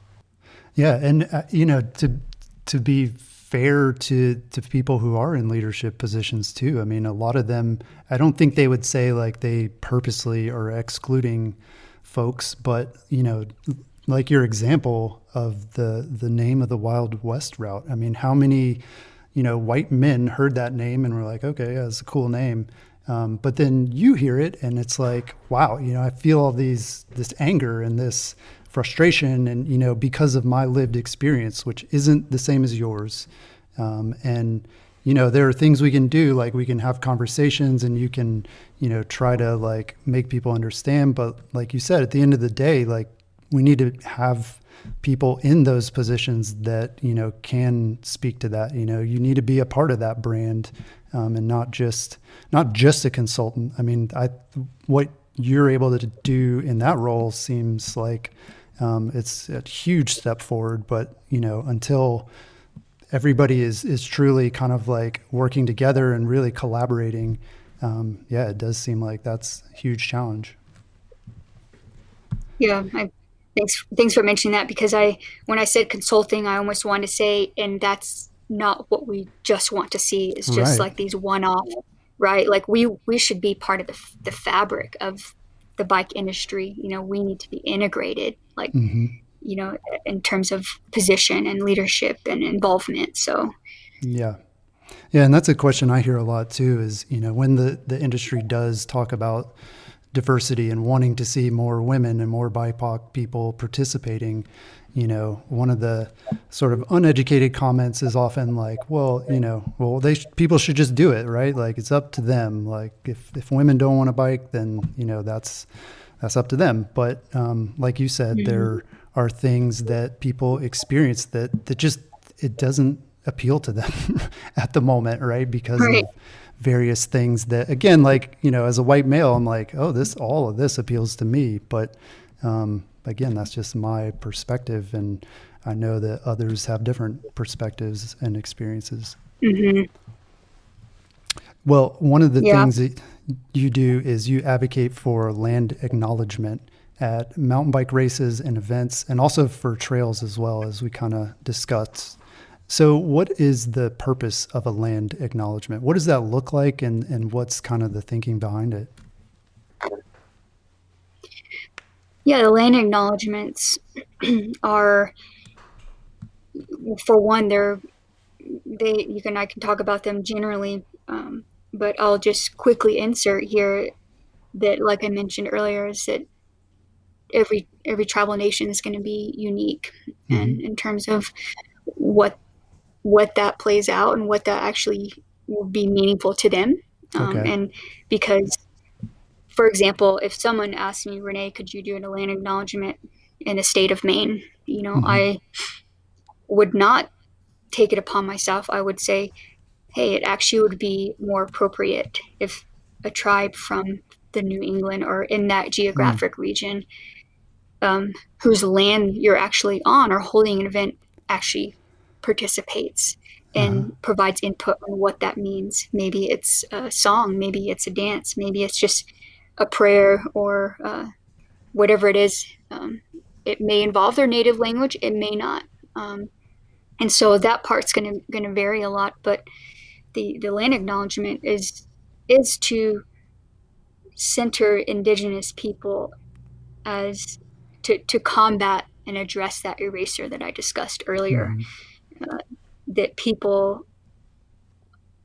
yeah and uh, you know to to be fair to to people who are in leadership positions too i mean a lot of them i don't think they would say like they purposely are excluding folks, but you know, like your example of the the name of the Wild West route. I mean, how many you know white men heard that name and were like, okay, that's a cool name. Um, but then you hear it and it's like, wow, you know, I feel all these this anger and this frustration, and you know, because of my lived experience, which isn't the same as yours, um, and you know there are things we can do like we can have conversations and you can you know try to like make people understand. But like you said at the end of the day like we need to have people in those positions that you know can speak to that. You know you need to be a part of that brand um, and not just not just a consultant. I mean i what you're able to do in that role seems like um, it's a huge step forward but you know until everybody is is truly kind of like working together and really collaborating, um, yeah, it does seem like that's a huge challenge. Yeah, I, thanks thanks for mentioning that because I when I said consulting, I almost wanted to say, and that's not what we just want to see. It's just right. like these one off, right? Like we we should be part of the the fabric of the bike industry. You know, we need to be integrated. Like mm-hmm you know, in terms of position and leadership and involvement. So, yeah. Yeah, and that's a question I hear a lot too is, you know, when the, the industry does talk about diversity and wanting to see more women and more BIPOC people participating, you know, one of the sort of uneducated comments is often like, well, you know, well, they sh- people should just do it, right? Like it's up to them. Like if if women don't want to bike, then you know that's that's up to them. But um, like you said, mm-hmm. there are things that people experience that that just it doesn't appeal to them at the moment, right? Because right. of various things that, again, like you know, as a white male, I'm like, oh, this all of this appeals to me, but um, again, that's just my perspective, and I know that others have different perspectives and experiences. Mm-hmm. Well, one of the yeah. things that you do is you advocate for land acknowledgement at mountain bike races and events, and also for trails as well, as we kind of discussed. So, what is the purpose of a land acknowledgement? What does that look like, and, and what's kind of the thinking behind it? Yeah, the land acknowledgments are, for one, they're they you can I can talk about them generally, um, but I'll just quickly insert here that, like I mentioned earlier, is that every every tribal nation is going to be unique, mm-hmm. and in terms of what what that plays out and what that actually will be meaningful to them, um, okay. and because for example, if someone asked me, Renee, could you do an land acknowledgement in the state of Maine? You know, mm-hmm. I would not take it upon myself. I would say, hey, it actually would be more appropriate if a tribe from the New England or in that geographic mm. region um, whose land you're actually on or holding an event actually participates and uh-huh. provides input on what that means. Maybe it's a song, maybe it's a dance, maybe it's just a prayer or uh, whatever it is. Um, it may involve their native language, it may not. Um, and so that part's going to going to vary a lot. But the the land acknowledgement is is to center Indigenous people as to to combat and address that eraser that I discussed earlier. Mm-hmm. Uh, that people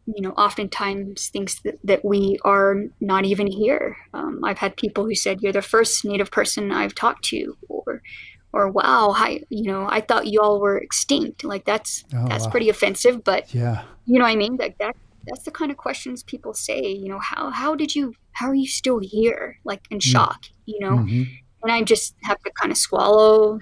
you know, oftentimes thinks that, that we are not even here. Um, I've had people who said, "You're the first Native person I've talked to," or, or "Wow, I, you know, I thought you all were extinct." Like that's oh, that's wow. pretty offensive, but yeah, you know what I mean. Like that that's the kind of questions people say. You know, how how did you how are you still here? Like in mm. shock, you know. Mm-hmm. And I just have to kind of swallow,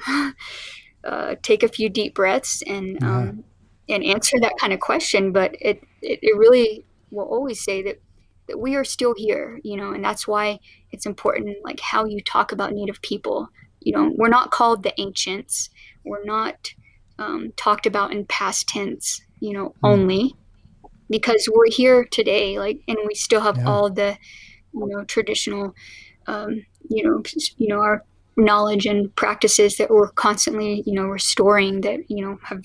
uh, take a few deep breaths, and yeah. um, and answer that kind of question. But it, it, it really will always say that, that we are still here, you know, and that's why it's important, like how you talk about Native people. You know, we're not called the ancients. We're not um, talked about in past tense, you know, mm. only because we're here today, like, and we still have yeah. all the, you know, traditional, um, you know, you know, our knowledge and practices that we're constantly, you know, restoring that, you know, have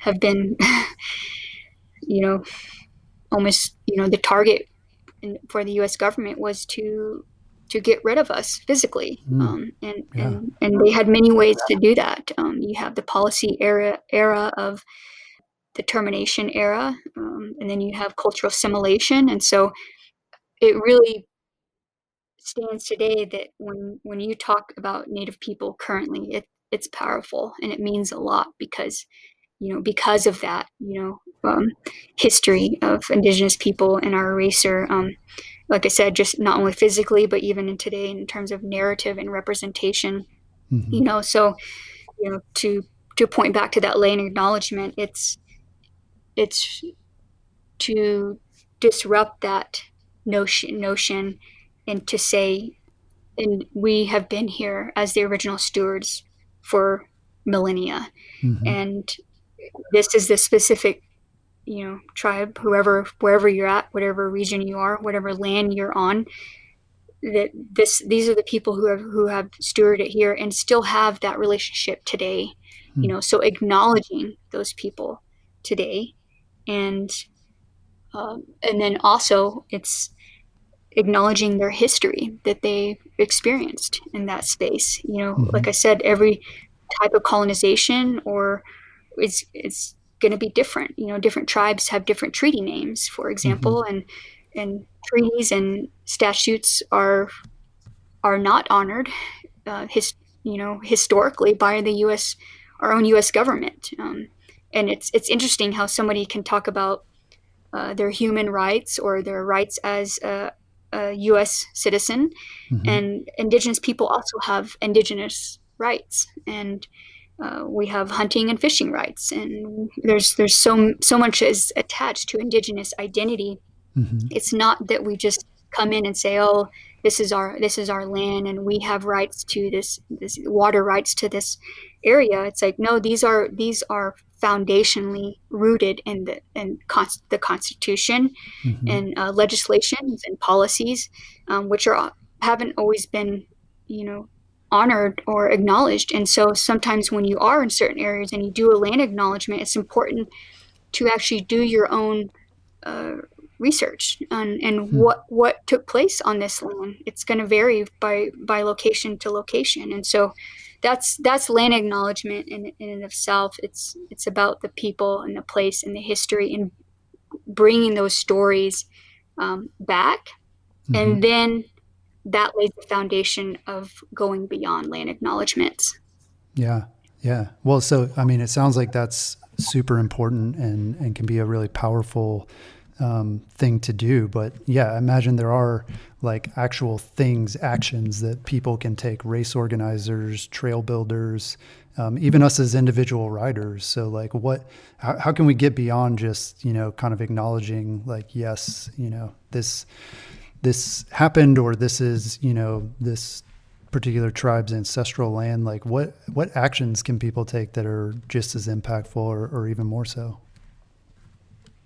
have been, you know, almost, you know, the target for the U.S. government was to to get rid of us physically, mm. um, and, yeah. and and they had many ways to do that. Um, you have the policy era era of the termination era, um, and then you have cultural assimilation, and so it really stands today that when when you talk about Native people currently, it it's powerful and it means a lot because you know, because of that, you know, um, history of Indigenous people and our eraser. Um, like I said, just not only physically, but even in today in terms of narrative and representation. Mm-hmm. You know, so you know, to to point back to that land acknowledgement, it's it's to disrupt that notion notion and to say and we have been here as the original stewards for millennia mm-hmm. and this is the specific you know tribe whoever wherever you're at whatever region you are whatever land you're on that this these are the people who have who have stewarded it here and still have that relationship today hmm. you know so acknowledging those people today and um, and then also it's acknowledging their history that they experienced in that space you know mm-hmm. like i said every type of colonization or it's it's going to be different. You know, different tribes have different treaty names, for example, mm-hmm. and and treaties and statutes are are not honored, uh, his you know historically by the U.S. our own U.S. government. Um, and it's it's interesting how somebody can talk about uh, their human rights or their rights as a a U.S. citizen, mm-hmm. and Indigenous people also have Indigenous rights, and uh, we have hunting and fishing rights, and there's there's so so much is attached to Indigenous identity. Mm-hmm. It's not that we just come in and say, "Oh, this is our this is our land, and we have rights to this this water rights to this area." It's like no, these are these are foundationally rooted in the in con- the Constitution mm-hmm. and uh, legislations and policies, um, which are haven't always been, you know, honored or acknowledged. And so sometimes when you are in certain areas and you do a land acknowledgement, it's important to actually do your own uh, research on and hmm. what what took place on this land. It's going to vary by by location to location, and so that's that's land acknowledgement in, in and of itself. It's it's about the people and the place and the history and bringing those stories um, back, mm-hmm. and then that lays the foundation of going beyond land acknowledgments. Yeah, yeah. Well, so I mean, it sounds like that's super important and and can be a really powerful um, thing to do. But yeah, imagine there are like actual things, actions that people can take, race organizers, trail builders, um, even us as individual riders. So like what, how, how can we get beyond just, you know, kind of acknowledging like, yes, you know, this, this happened or this is, you know, this particular tribe's ancestral land. Like what, what actions can people take that are just as impactful or, or even more so?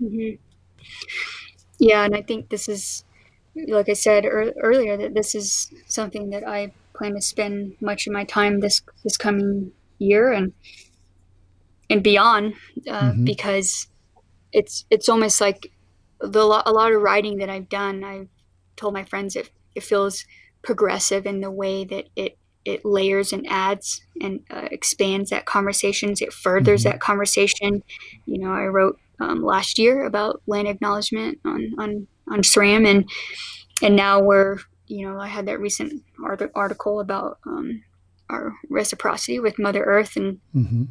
Mm-hmm. Yeah, and I think this is, like I said er- earlier, that this is something that I plan to spend much of my time this this coming year and and beyond, uh, mm-hmm. because it's it's almost like the a lot of writing that I've done. I've told my friends it it feels progressive in the way that it it layers and adds and uh, expands that conversations. It furthers mm-hmm. that conversation. You know, I wrote um, last year about land acknowledgement on on on SRAM, and and now we're you know I had that recent article about um, our reciprocity with Mother Earth, and mm-hmm.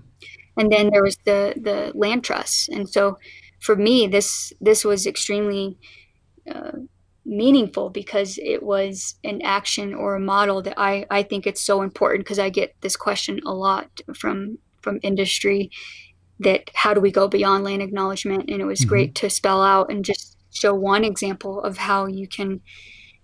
and then there was the the land trust, and so for me this this was extremely uh, meaningful because it was an action or a model that I I think it's so important because I get this question a lot from from industry that how do we go beyond land acknowledgement and it was mm-hmm. great to spell out and just show one example of how you can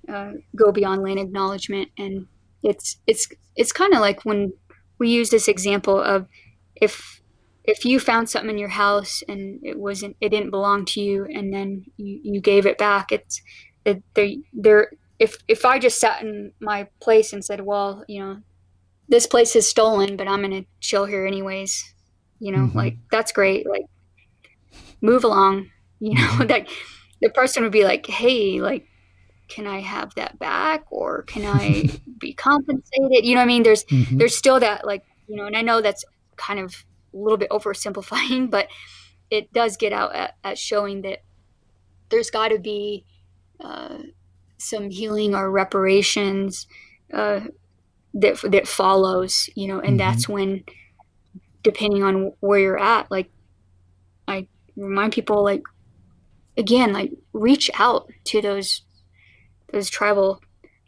uh, go beyond land acknowledgement and it's it's it's kind of like when we use this example of if if you found something in your house and it wasn't it didn't belong to you and then you, you gave it back it's it, there there if if I just sat in my place and said well you know this place is stolen but I'm gonna chill here anyways you know mm-hmm. like that's great like move along you know that the person would be like hey like can i have that back or can i be compensated you know i mean there's mm-hmm. there's still that like you know and i know that's kind of a little bit oversimplifying but it does get out at, at showing that there's got to be uh, some healing or reparations uh, that that follows you know and mm-hmm. that's when depending on where you're at like i remind people like again like reach out to those those tribal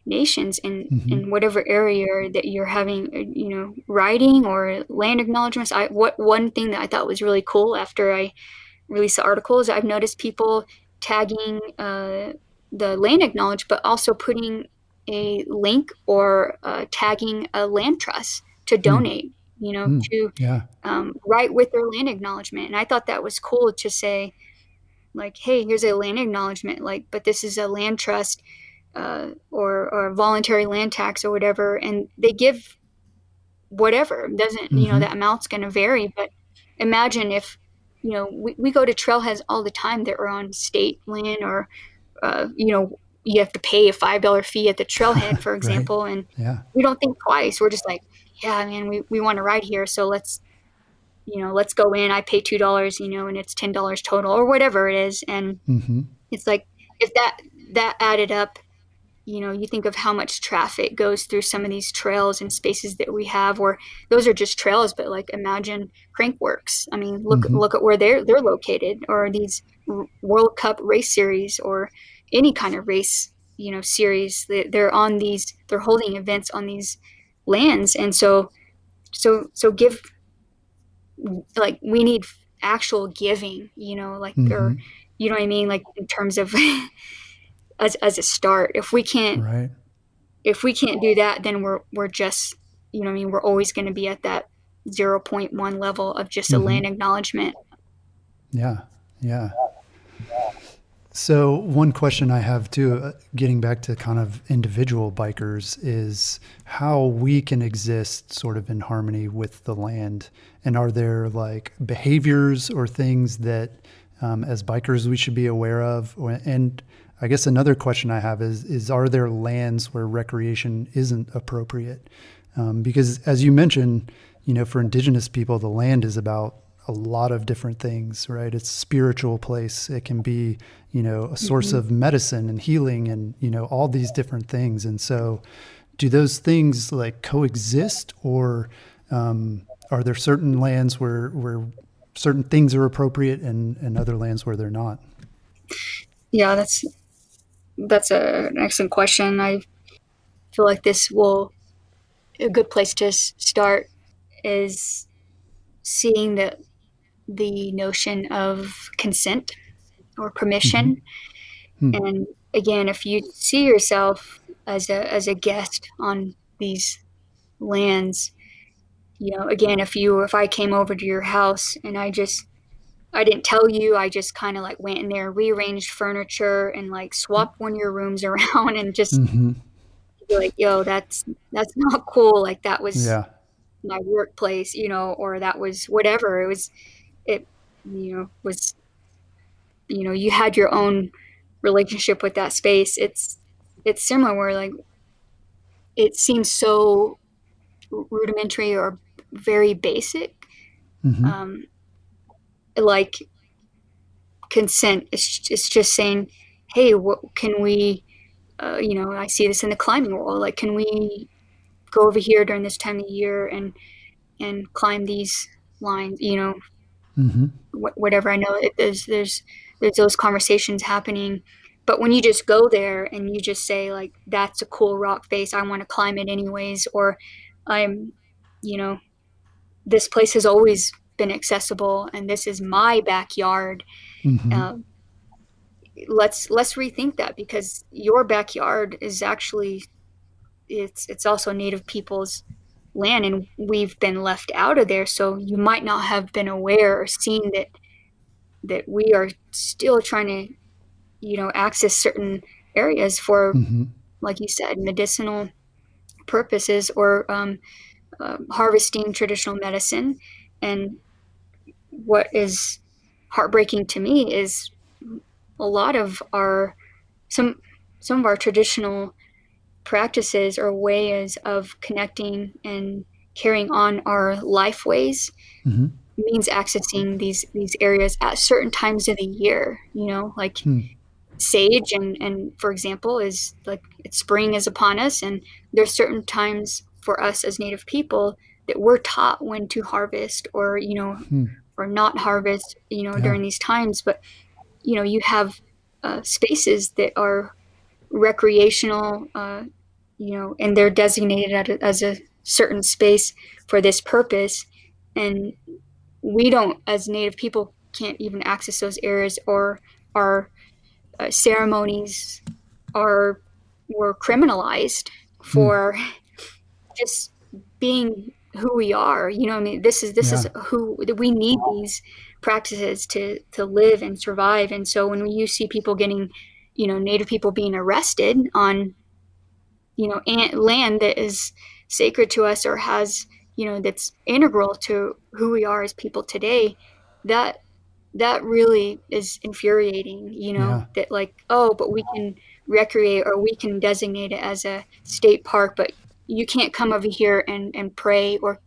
nations in mm-hmm. in whatever area that you're having uh, you know writing or land acknowledgments i what one thing that i thought was really cool after i released the articles i've noticed people tagging uh, the land acknowledge but also putting a link or uh, tagging a land trust to hmm. donate mm you know, mm, to yeah. um, write with their land acknowledgement. And I thought that was cool to say, like, hey, here's a land acknowledgement, like, but this is a land trust uh, or or voluntary land tax or whatever, and they give whatever. doesn't mm-hmm. you know mm-hmm. that amount's going to vary, but imagine if you know we, we go to trailheads all the time that are on state land or uh, you know you have to pay a five dollar fee at the trailhead, for example, right. and yeah. we don't think twice. We're just like, yeah, man, we, we want to ride here. So let's, you know, let's go in. I pay $2, you know, and it's $10 total or whatever it is. And mm-hmm. it's like, if that, that added up, you know, you think of how much traffic goes through some of these trails and spaces that we have, or those are just trails, but like imagine Crankworx. I mean, look, mm-hmm. look at where they're, they're located or these World Cup race series or any kind of race, you know series they're on these they're holding events on these lands. And so so so give like we need actual giving you know like mm-hmm. or you know what i mean? Like in terms of as as a start. If we can't right. if we can't do that then we're we're just you know i mean? We're always going to be at that 0.1 level of just mm-hmm. a land acknowledgement. Yeah. Yeah so, one question I have too, uh, getting back to kind of individual bikers, is how we can exist sort of in harmony with the land. And are there like behaviors or things that, um, as bikers, we should be aware of? And I guess another question I have is: is are there lands where recreation isn't appropriate? Um, because as you mentioned, you know, for indigenous people, the land is about a lot of different things, right? It's a spiritual place. It can be, you know, a source mm-hmm. of medicine and healing and, you know, all these different things. And so do those things like coexist or um, are there certain lands where, where certain things are appropriate and, and other lands where they're not? Yeah, that's, that's a, an excellent question. I feel like this will, a good place to start is seeing that the notion of consent or permission. Mm-hmm. Hmm. And again, if you see yourself as a as a guest on these lands, you know, again, if you if I came over to your house and I just I didn't tell you, I just kind of like went in there, rearranged furniture, and like swapped one of your rooms around, and just mm-hmm. like, yo, that's that's not cool. Like that was yeah. my workplace, you know, or that was whatever. It was it you know was you know you had your own relationship with that space. It's it's similar where like it seems so rudimentary or very basic. Mm-hmm. um, like consent. It's, it's just saying hey what can we uh, you know i see this in the climbing world like can we go over here during this time of year and and climb these lines you know mm-hmm. wh- whatever. I know there's there's there's those conversations happening, but when you just go there and you just say like that's a cool rock face, I want to climb it anyways, or I'm, you know, this place has always been accessible and this is my backyard. Mm-hmm. Uh, let's let's rethink that because your backyard is actually it's it's also native people's land and we've been left out of there so you might not have been aware or seen that that we are still trying to you know access certain areas for mm-hmm. like you said medicinal purposes or um, uh, harvesting traditional medicine and what is heartbreaking to me is a lot of our some some of our traditional practices or ways of connecting and carrying on our life ways mm-hmm. means accessing these these areas at certain times of the year you know like hmm. sage and and for example is like it's spring is upon us and there's certain times for us as native people that we're taught when to harvest or you know hmm. or not harvest you know yeah. during these times but you know you have uh, spaces that are recreational, uh, you know, and they're designated a, as a certain space for this purpose. And we don't, as Native people, can't even access those areas, or our uh, ceremonies are were criminalized for hmm. just being who we are. You know, I mean, this is this yeah. is who we need these practices to to live and survive. And so when you see people getting you know native people being arrested on you know land that is sacred to us or has you know that's integral to who we are as people today that that really is infuriating you know yeah. that like oh but we can recreate or we can designate it as a state park but you can't come over here and and pray or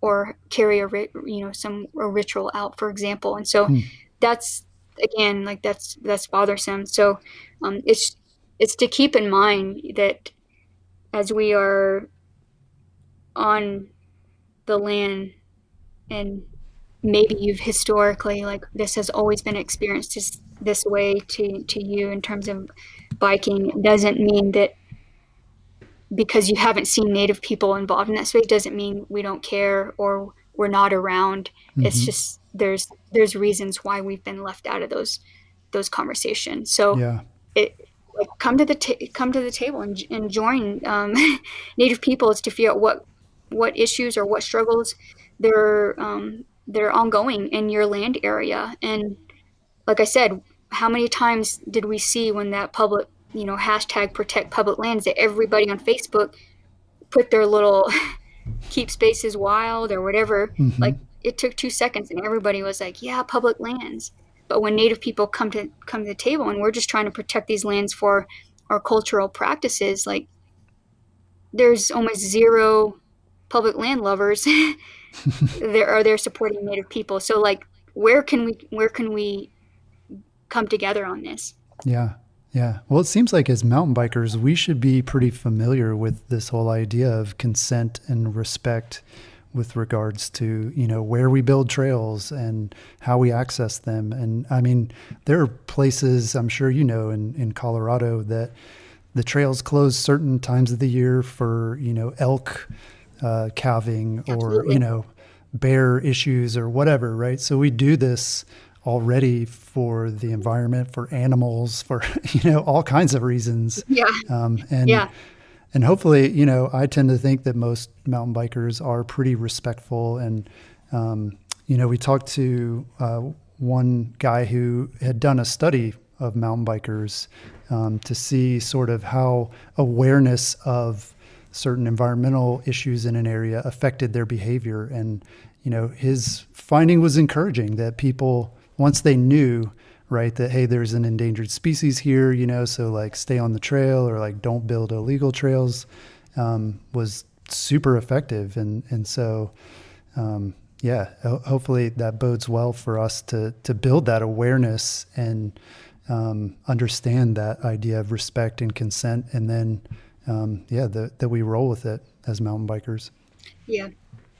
or carry a you know some a ritual out for example and so hmm. that's again like that's that's bothersome so um, it's it's to keep in mind that as we are on the land and maybe you've historically like this has always been experienced this, this way to to you in terms of biking doesn't mean that because you haven't seen native people involved in that space doesn't mean we don't care or we're not around mm-hmm. it's just there's there's reasons why we've been left out of those those conversations. So yeah. it like come to the t- come to the table and, and join um, native peoples to figure out what what issues or what struggles they're um, they're ongoing in your land area. And like i said how many times did we see when that public you know hashtag protect public lands that everybody on facebook put their little keep spaces wild or whatever mm-hmm. like it took two seconds and everybody was like yeah public lands. But when native people come to come to the table and we're just trying to protect these lands for our cultural practices like there's almost zero public land lovers there are there supporting native people. So like where can we where can we come together on this? Yeah yeah. Well, it seems like as mountain bikers, we should be pretty familiar with this whole idea of consent and respect with regards to, you know, where we build trails and how we access them. And I mean, there are places I'm sure you know in, in Colorado that the trails close certain times of the year for, you know, elk uh, calving or, you know, bear issues or whatever, right? So we do this already for the environment, for animals, for you know all kinds of reasons. Yeah. Um, and yeah. And hopefully, you know, I tend to think that most mountain bikers are pretty respectful. And um, you know, we talked to uh, one guy who had done a study of mountain bikers um, to see sort of how awareness of certain environmental issues in an area affected their behavior and you know his finding was encouraging that people once they knew right that hey there's an endangered species here you know so like stay on the trail or like don't build illegal trails um, was super effective. And and so um, yeah ho- hopefully that bodes well for us to to build that awareness and um, understand that idea of respect and consent and then um, yeah that, that we roll with it as mountain bikers. Yeah.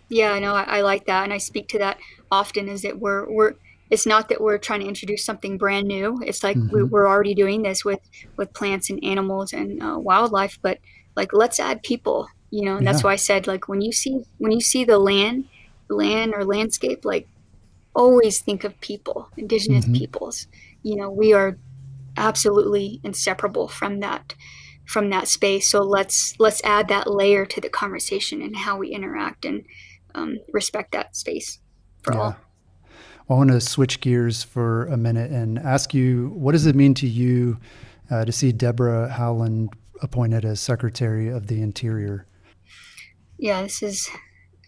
Yeah i know I, I like that and i speak to that often is that we're we're it's not that we're trying to introduce something brand new it's like mm-hmm. we, are already doing this with with plants and animals and uh, wildlife but like let's add people you know and yeah. that's why i said like when you see when you see the land land or landscape like always think of people indigenous mm-hmm. peoples you know we are absolutely inseparable from that from that space so let's let's add that layer to the conversation and how we interact and um, respect that space for yeah. all I want to switch gears for a minute and ask you what does it mean to you uh, to see Debra Haaland appointed as Secretary of the Interior? Yeah, this is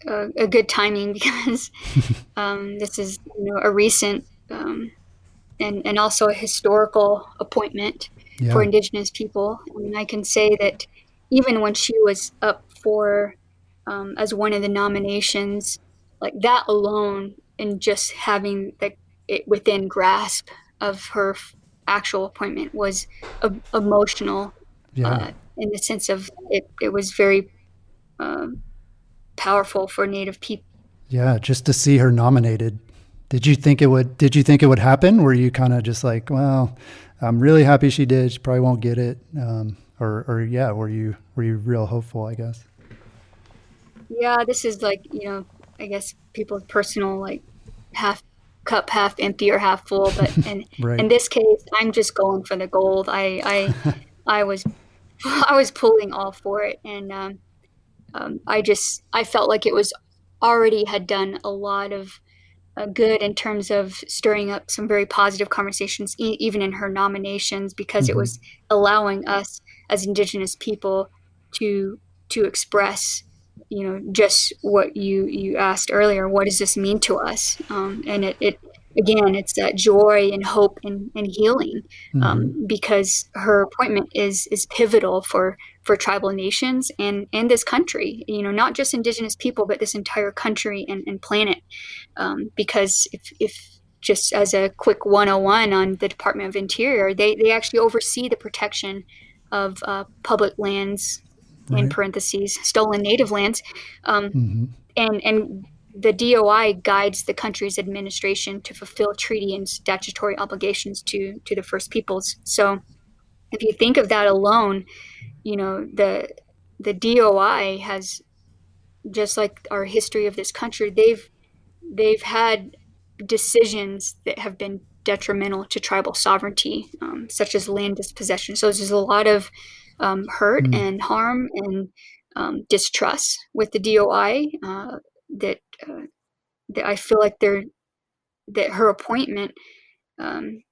a, a good timing because um, this is you know a recent um, and and also a historical appointment yeah. for Indigenous people. And I can say that even when she was up for um, as one of the nominations, like that alone and just having the, it within grasp of her actual appointment was uh, emotional yeah. uh, in the sense of it, it was very um, powerful for native people yeah just to see her nominated. Did you think it would did you think it would happen? Were you kind of just like well i'm really happy she did she probably won't get it um, or, or yeah were you were you real hopeful i guess? Yeah this is like you know i guess people's personal like half cup half empty or half full but in, right. in this case i'm just going for the gold i i i was i was pulling all for it and um, um, i just i felt like it was already had done a lot of uh, good in terms of stirring up some very positive conversations e- even in her nominations because mm-hmm. it was allowing us as indigenous people to to express you know just what you you asked earlier what does this mean to us um, and it, it again it's that joy and hope and, and healing um, mm-hmm. because her appointment is is pivotal for for tribal nations and and this country you know not just indigenous people but this entire country and, and planet um, because if if just as a quick 101 on the department of interior they they actually oversee the protection of uh, public lands right. in parentheses stolen native lands um, mm-hmm. and and the DOI guides the country's administration to fulfill treaty and statutory obligations to to the First Peoples. So, if you think of that alone, you know, the the DOI has just like our history of this country, they've they've had decisions that have been detrimental to tribal sovereignty, um, such as land dispossession. So there's a lot of um, hurt mm. and harm and um, distrust with the DOI uh, that uh, that I feel like they're that her appointment um,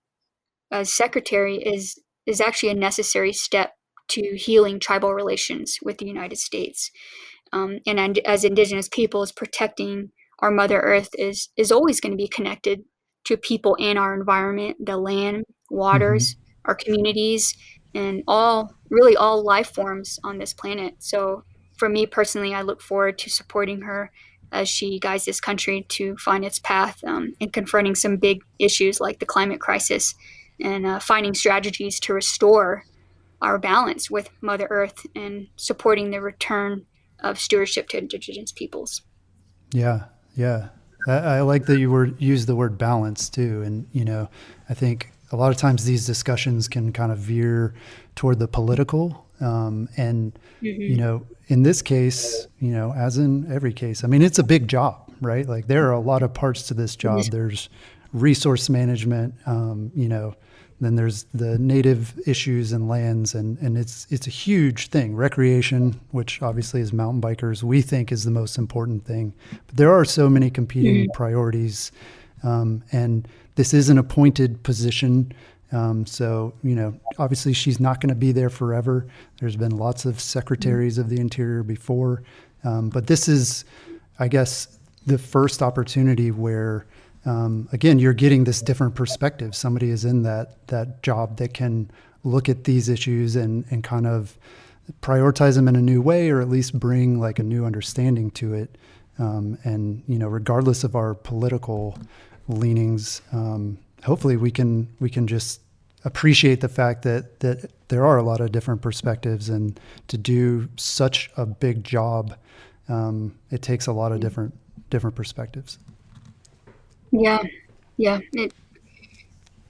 as secretary is is actually a necessary step to healing tribal relations with the United States. Um, and as Indigenous peoples, protecting our Mother Earth is is always going to be connected to people in our environment, the land, waters, mm-hmm. our communities, and all really all life forms on this planet. So for me personally, I look forward to supporting her as she guides this country to find its path um, in confronting some big issues like the climate crisis and uh, finding strategies to restore our balance with Mother Earth and supporting the return of stewardship to Indigenous peoples. Yeah, yeah. I, I like that you were use the word balance too, and you know, I think a lot of times these discussions can kind of veer toward the political, um, and mm-hmm. you know, in this case, you know, as in every case, I mean, it's a big job, right? Like there are a lot of parts to this job. There's resource management, um, you know, then there's the native issues and lands, and, and it's it's a huge thing. Recreation, which obviously as mountain bikers we think is the most important thing, but there are so many competing mm-hmm. priorities, um, and this is an appointed position. Um, so you know, obviously she's not going to be there forever. There's been lots of secretaries mm-hmm. of the interior before, um, but this is, I guess, the first opportunity where um, again, you're getting this different perspective. Somebody is in that that job that can look at these issues and and kind of prioritize them in a new way, or at least bring like a new understanding to it. Um, and you know, regardless of our political leanings, um, hopefully we can we can just appreciate the fact that that there are a lot of different perspectives, and to do such a big job, um, it takes a lot of different different perspectives. Yeah, yeah, it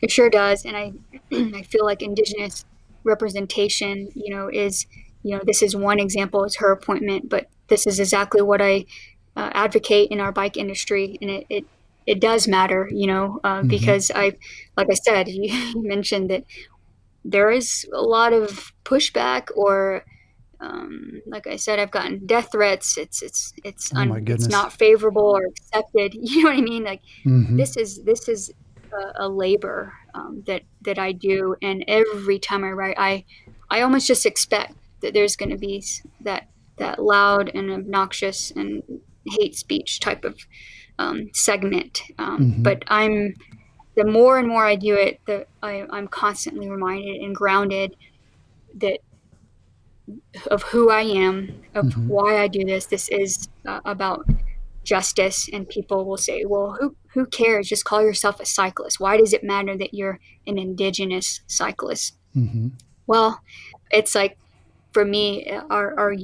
it sure does, and I I feel like Indigenous representation, you know, is you know this is one example is her appointment, but this is exactly what I uh, advocate in our bike industry, and it, it it does matter, you know, uh, mm-hmm. because I, like I said, you mentioned that there is a lot of pushback or um, like I said, I've gotten death threats. It's it's it's oh un, it's not favorable or accepted. You know what I mean? Like mm-hmm. this is this is a, a labor um, that that I do, and every time I write, I I almost just expect that there's going to be that that loud and obnoxious and hate speech type of um, segment. Um, mm-hmm. But I'm the more and more I do it, the I, I'm constantly reminded and grounded that of who I am, of mm-hmm. why I do this. This is uh, about justice, and people will say, "Well, who who cares? Just call yourself a cyclist. Why does it matter that you're an indigenous cyclist?" Mm-hmm. Well, it's like for me, our, our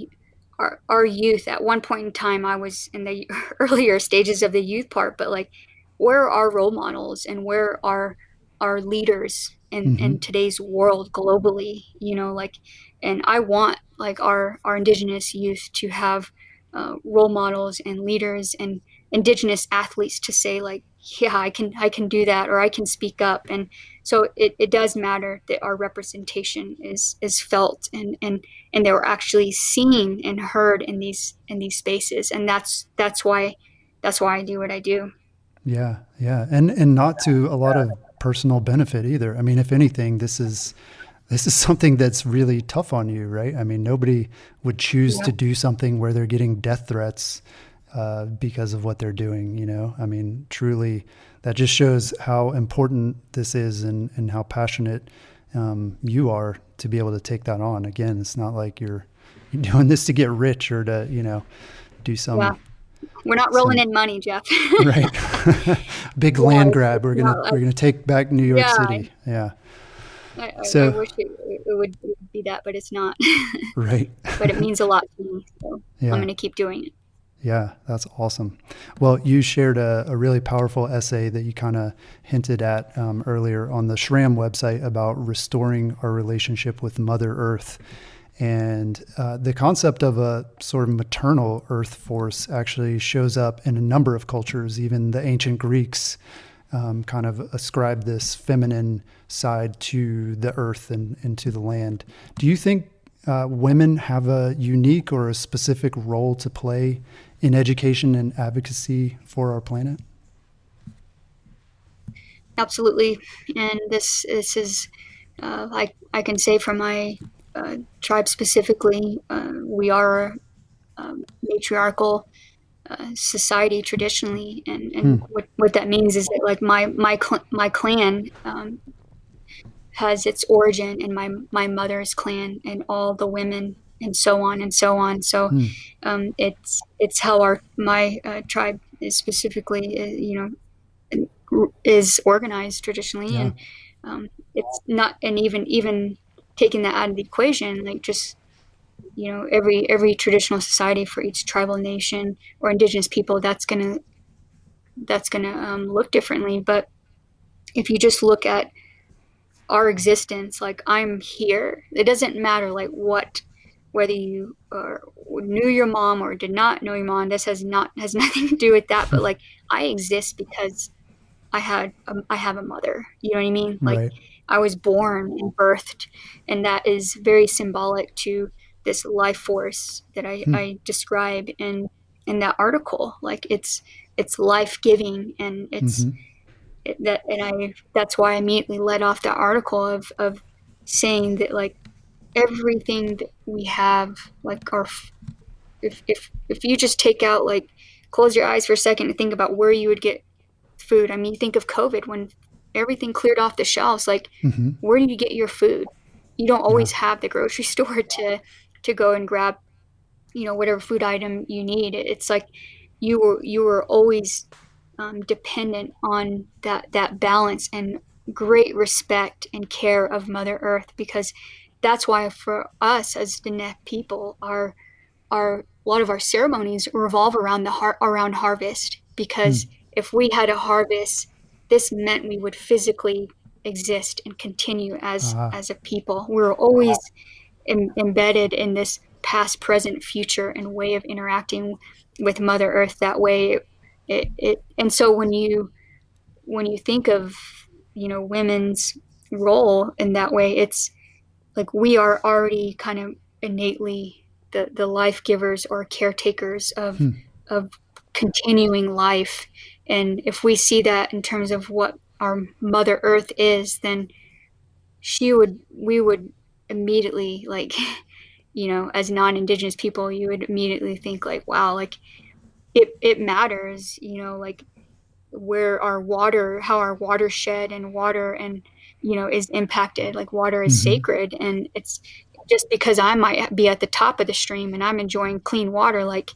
our our youth. At one point in time, I was in the earlier stages of the youth part, but like, where are our role models and where are our leaders in, mm-hmm. in today's world globally? You know, like and I want like our our indigenous youth to have uh, role models and leaders and indigenous athletes to say like yeah I can I can do that or I can speak up and so it, it does matter that our representation is is felt and and and they were actually seen and heard in these in these spaces and that's that's why that's why I do what I do yeah yeah and and not to a lot of personal benefit either I mean if anything this is this is something that's really tough on you, right? I mean, nobody would choose yeah. to do something where they're getting death threats uh, because of what they're doing, you know? I mean, truly, that just shows how important this is and, and how passionate um, you are to be able to take that on. Again, it's not like you're, you're doing this to get rich or to, you know, do some. Yeah. We're not rolling some, in money, Jeff. right. Big yeah, land grab. We're gonna we're gonna take back New York yeah, City. Yeah. I, so, I wish it, it, would, it, would, be that, but it's not. right. but it means a lot to me. So yeah. I'm going to keep doing it. Yeah, that's awesome. Well, you shared a, a really powerful essay that you kind of hinted at um, earlier on the SRAM website about restoring our relationship with Mother Earth. And uh, the concept of a sort of maternal earth force actually shows up in a number of cultures. Even the ancient Greeks um, kind of ascribed this feminine side to the earth and, and to the land. Do you think uh, women have a unique or a specific role to play in education and advocacy for our planet? Absolutely, and this this is uh, I I can say for my uh, tribe specifically, uh, we are um, matriarchal uh, society traditionally, and, and hmm. what, what that means is that like my my cl- my clan um, has its origin in my my mother's clan, and all the women, and so on and so on. So hmm. um, it's it's how our my uh, tribe is specifically, uh, you know, is organized traditionally, yeah. and um, it's not, and even even taking that out of the equation, like just you know every every traditional society for each tribal nation or indigenous people, that's gonna that's gonna um, look differently. But if you just look at our existence, like I'm here, it doesn't matter like what whether you knew your mom or did not know your mom this has not has nothing to do with that but like i exist because i had a, I have a mother you know what i mean like right. I was born and birthed, and that is very symbolic to this life force that I, hmm. I describe in in that article. Like it's it's life giving, and it's mm-hmm. it, that, and I that's why I immediately led off the article of of saying that like everything that we have, like our if if if you just take out like close your eyes for a second and think about where you would get food. I mean, think of COVID when everything cleared off the shelves like mm-hmm. where do you get your food you don't always yeah. have the grocery store to to go and grab you know whatever food item you need it's like you were you were always um, dependent on that that balance and great respect and care of mother earth because that's why for us as the Diné people our our a lot of our ceremonies revolve around the har- around harvest because mm. if we had a harvest this meant we would physically exist and continue as uh-huh. as a people. We're always Im- embedded in this past, present, future, and way of interacting with Mother Earth. That way, it, it and so when you when you think of you know women's role in that way, it's like we are already kind of innately the the life givers or caretakers of hmm. of continuing life and if we see that in terms of what our Mother Earth is, then she would, we would immediately, like, you know, as non Indigenous people, you would immediately think, like, wow, like, it, it matters, you know, like, where our water, how our watershed and water and, you know, is impacted. Like, water is mm-hmm. sacred. And it's just because I might be at the top of the stream and I'm enjoying clean water, like,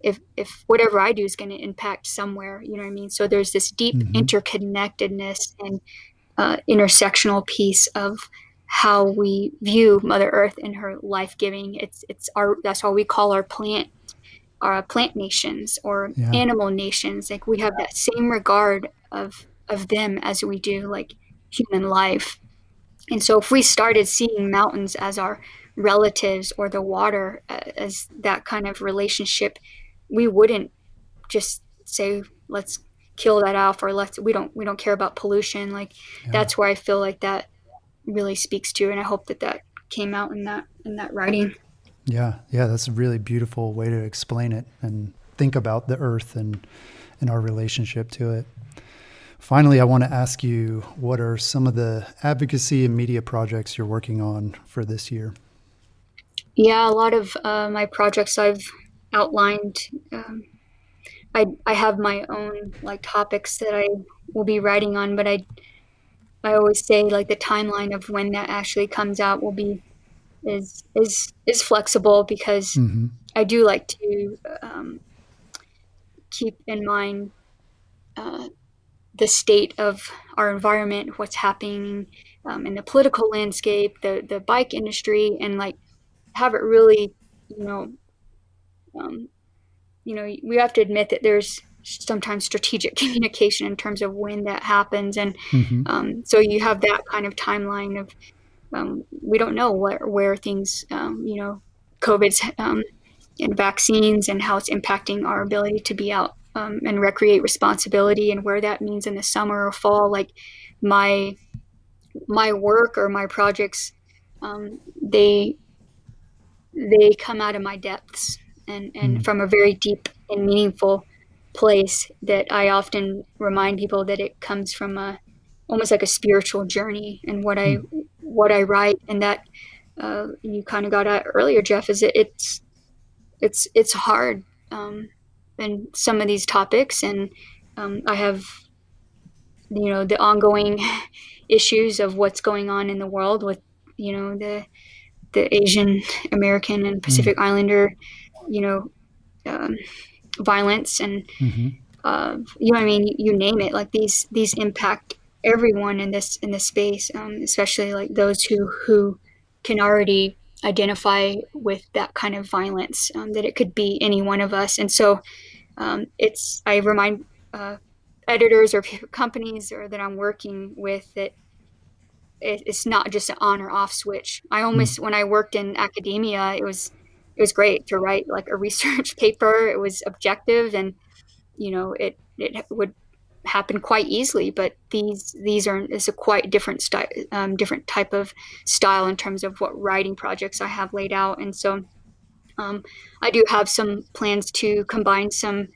if if whatever I do is going to impact somewhere, you know what I mean? So there's this deep mm-hmm. interconnectedness and uh, intersectional piece of how we view Mother Earth and her life giving. It's it's our that's why we call our plant our plant nations or yeah. animal nations. Like we have that same regard of of them as we do like human life. And so if we started seeing mountains as our relatives or the water uh, as that kind of relationship we wouldn't just say let's kill that off or let's we don't we don't care about pollution like yeah. that's where i feel like that really speaks to and i hope that that came out in that in that writing yeah yeah that's a really beautiful way to explain it and think about the earth and and our relationship to it finally i want to ask you what are some of the advocacy and media projects you're working on for this year yeah a lot of uh, my projects i've outlined. Um, I I have my own like topics that I will be writing on, but I I always say like the timeline of when that actually comes out will be is is is flexible because mm-hmm. I do like to um, keep in mind uh, the state of our environment, what's happening um, in the political landscape, the the bike industry, and like have it really you know um, you know, we have to admit that there's sometimes strategic communication in terms of when that happens, and mm-hmm. um, so you have that kind of timeline of um, we don't know where where things, um, you know, COVID's um, and vaccines and how it's impacting our ability to be out um, and recreate responsibility and where that means in the summer or fall. Like my my work or my projects, um, they they come out of my depths and and mm. from a very deep and meaningful place that I often remind people that it comes from a almost like a spiritual journey and what I mm. what I write and that uh, you kind of got at earlier, Jeff, is it, it's it's it's hard um, and some of these topics and um, I have you know the ongoing issues of what's going on in the world with you know the the Asian American and Pacific mm. Islander you know um, violence and mm-hmm. uh, you know I mean you name it like these these impact everyone in this in this space um, especially like those who who can already identify with that kind of violence um, that it could be any one of us and so um, it's i remind uh, editors or companies or that i'm working with that it, it's not just an on or off switch i almost mm. when i worked in academia it was it was great to write like a research paper it was objective and you know it it would happen quite easily. But these these are it's a quite different style, um, different type of style in terms of what writing projects I have laid out. And so um, I do have some plans to combine some.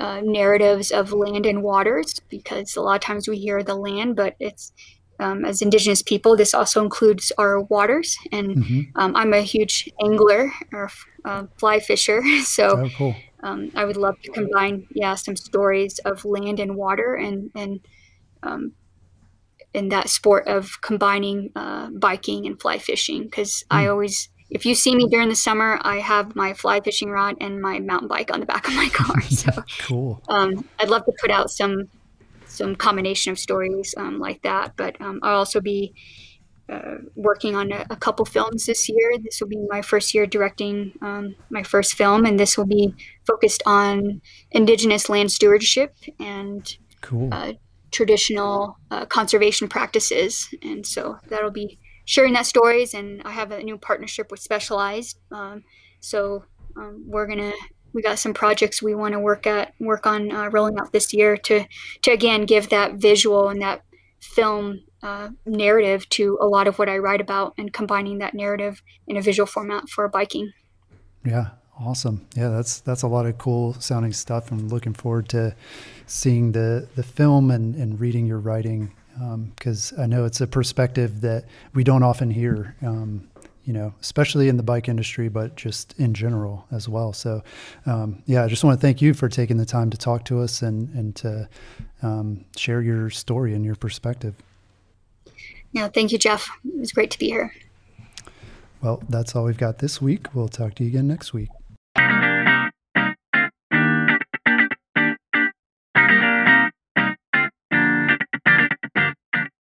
Uh, narratives of land and waters because a lot of times we hear the land, but it's um, as Indigenous people, this also includes our waters. And mm-hmm. um, I'm a huge angler or uh, fly fisher, so oh, cool um, I would love to combine, yeah, some stories of land and water and and um, in that sport of combining uh, biking and fly fishing. Because mm. I always, if you see me during the summer, I have my fly fishing rod and my mountain bike on the back of my car. So cool. Um, I'd love to put out some some combination of stories um, like that. But um, I'll also be uh, working on a, a, couple films this year. This will be my first year directing um, my first film, and this will be focused on Indigenous land stewardship and cool. uh, traditional uh, conservation practices. And so that'll be sharing that stories. And I have a new partnership with Specialized. Um, so um, we're gonna we got some projects we want to work at work on uh, rolling out this year to to again give that visual and that film uh, narrative to a lot of what I write about and combining that narrative in a visual format for biking. Yeah, awesome. Yeah, that's that's a lot of cool sounding stuff. I'm looking forward to seeing the the film and, and reading your writing because um, I know it's a perspective that we don't often hear. Um, you know, especially in the bike industry, but just in general as well. So, um, yeah, I just want to thank you for taking the time to talk to us and and to um, share your story and your perspective. Yeah, thank you, Jeff. It was great to be here. Well, that's all we've got this week. We'll talk to you again next week.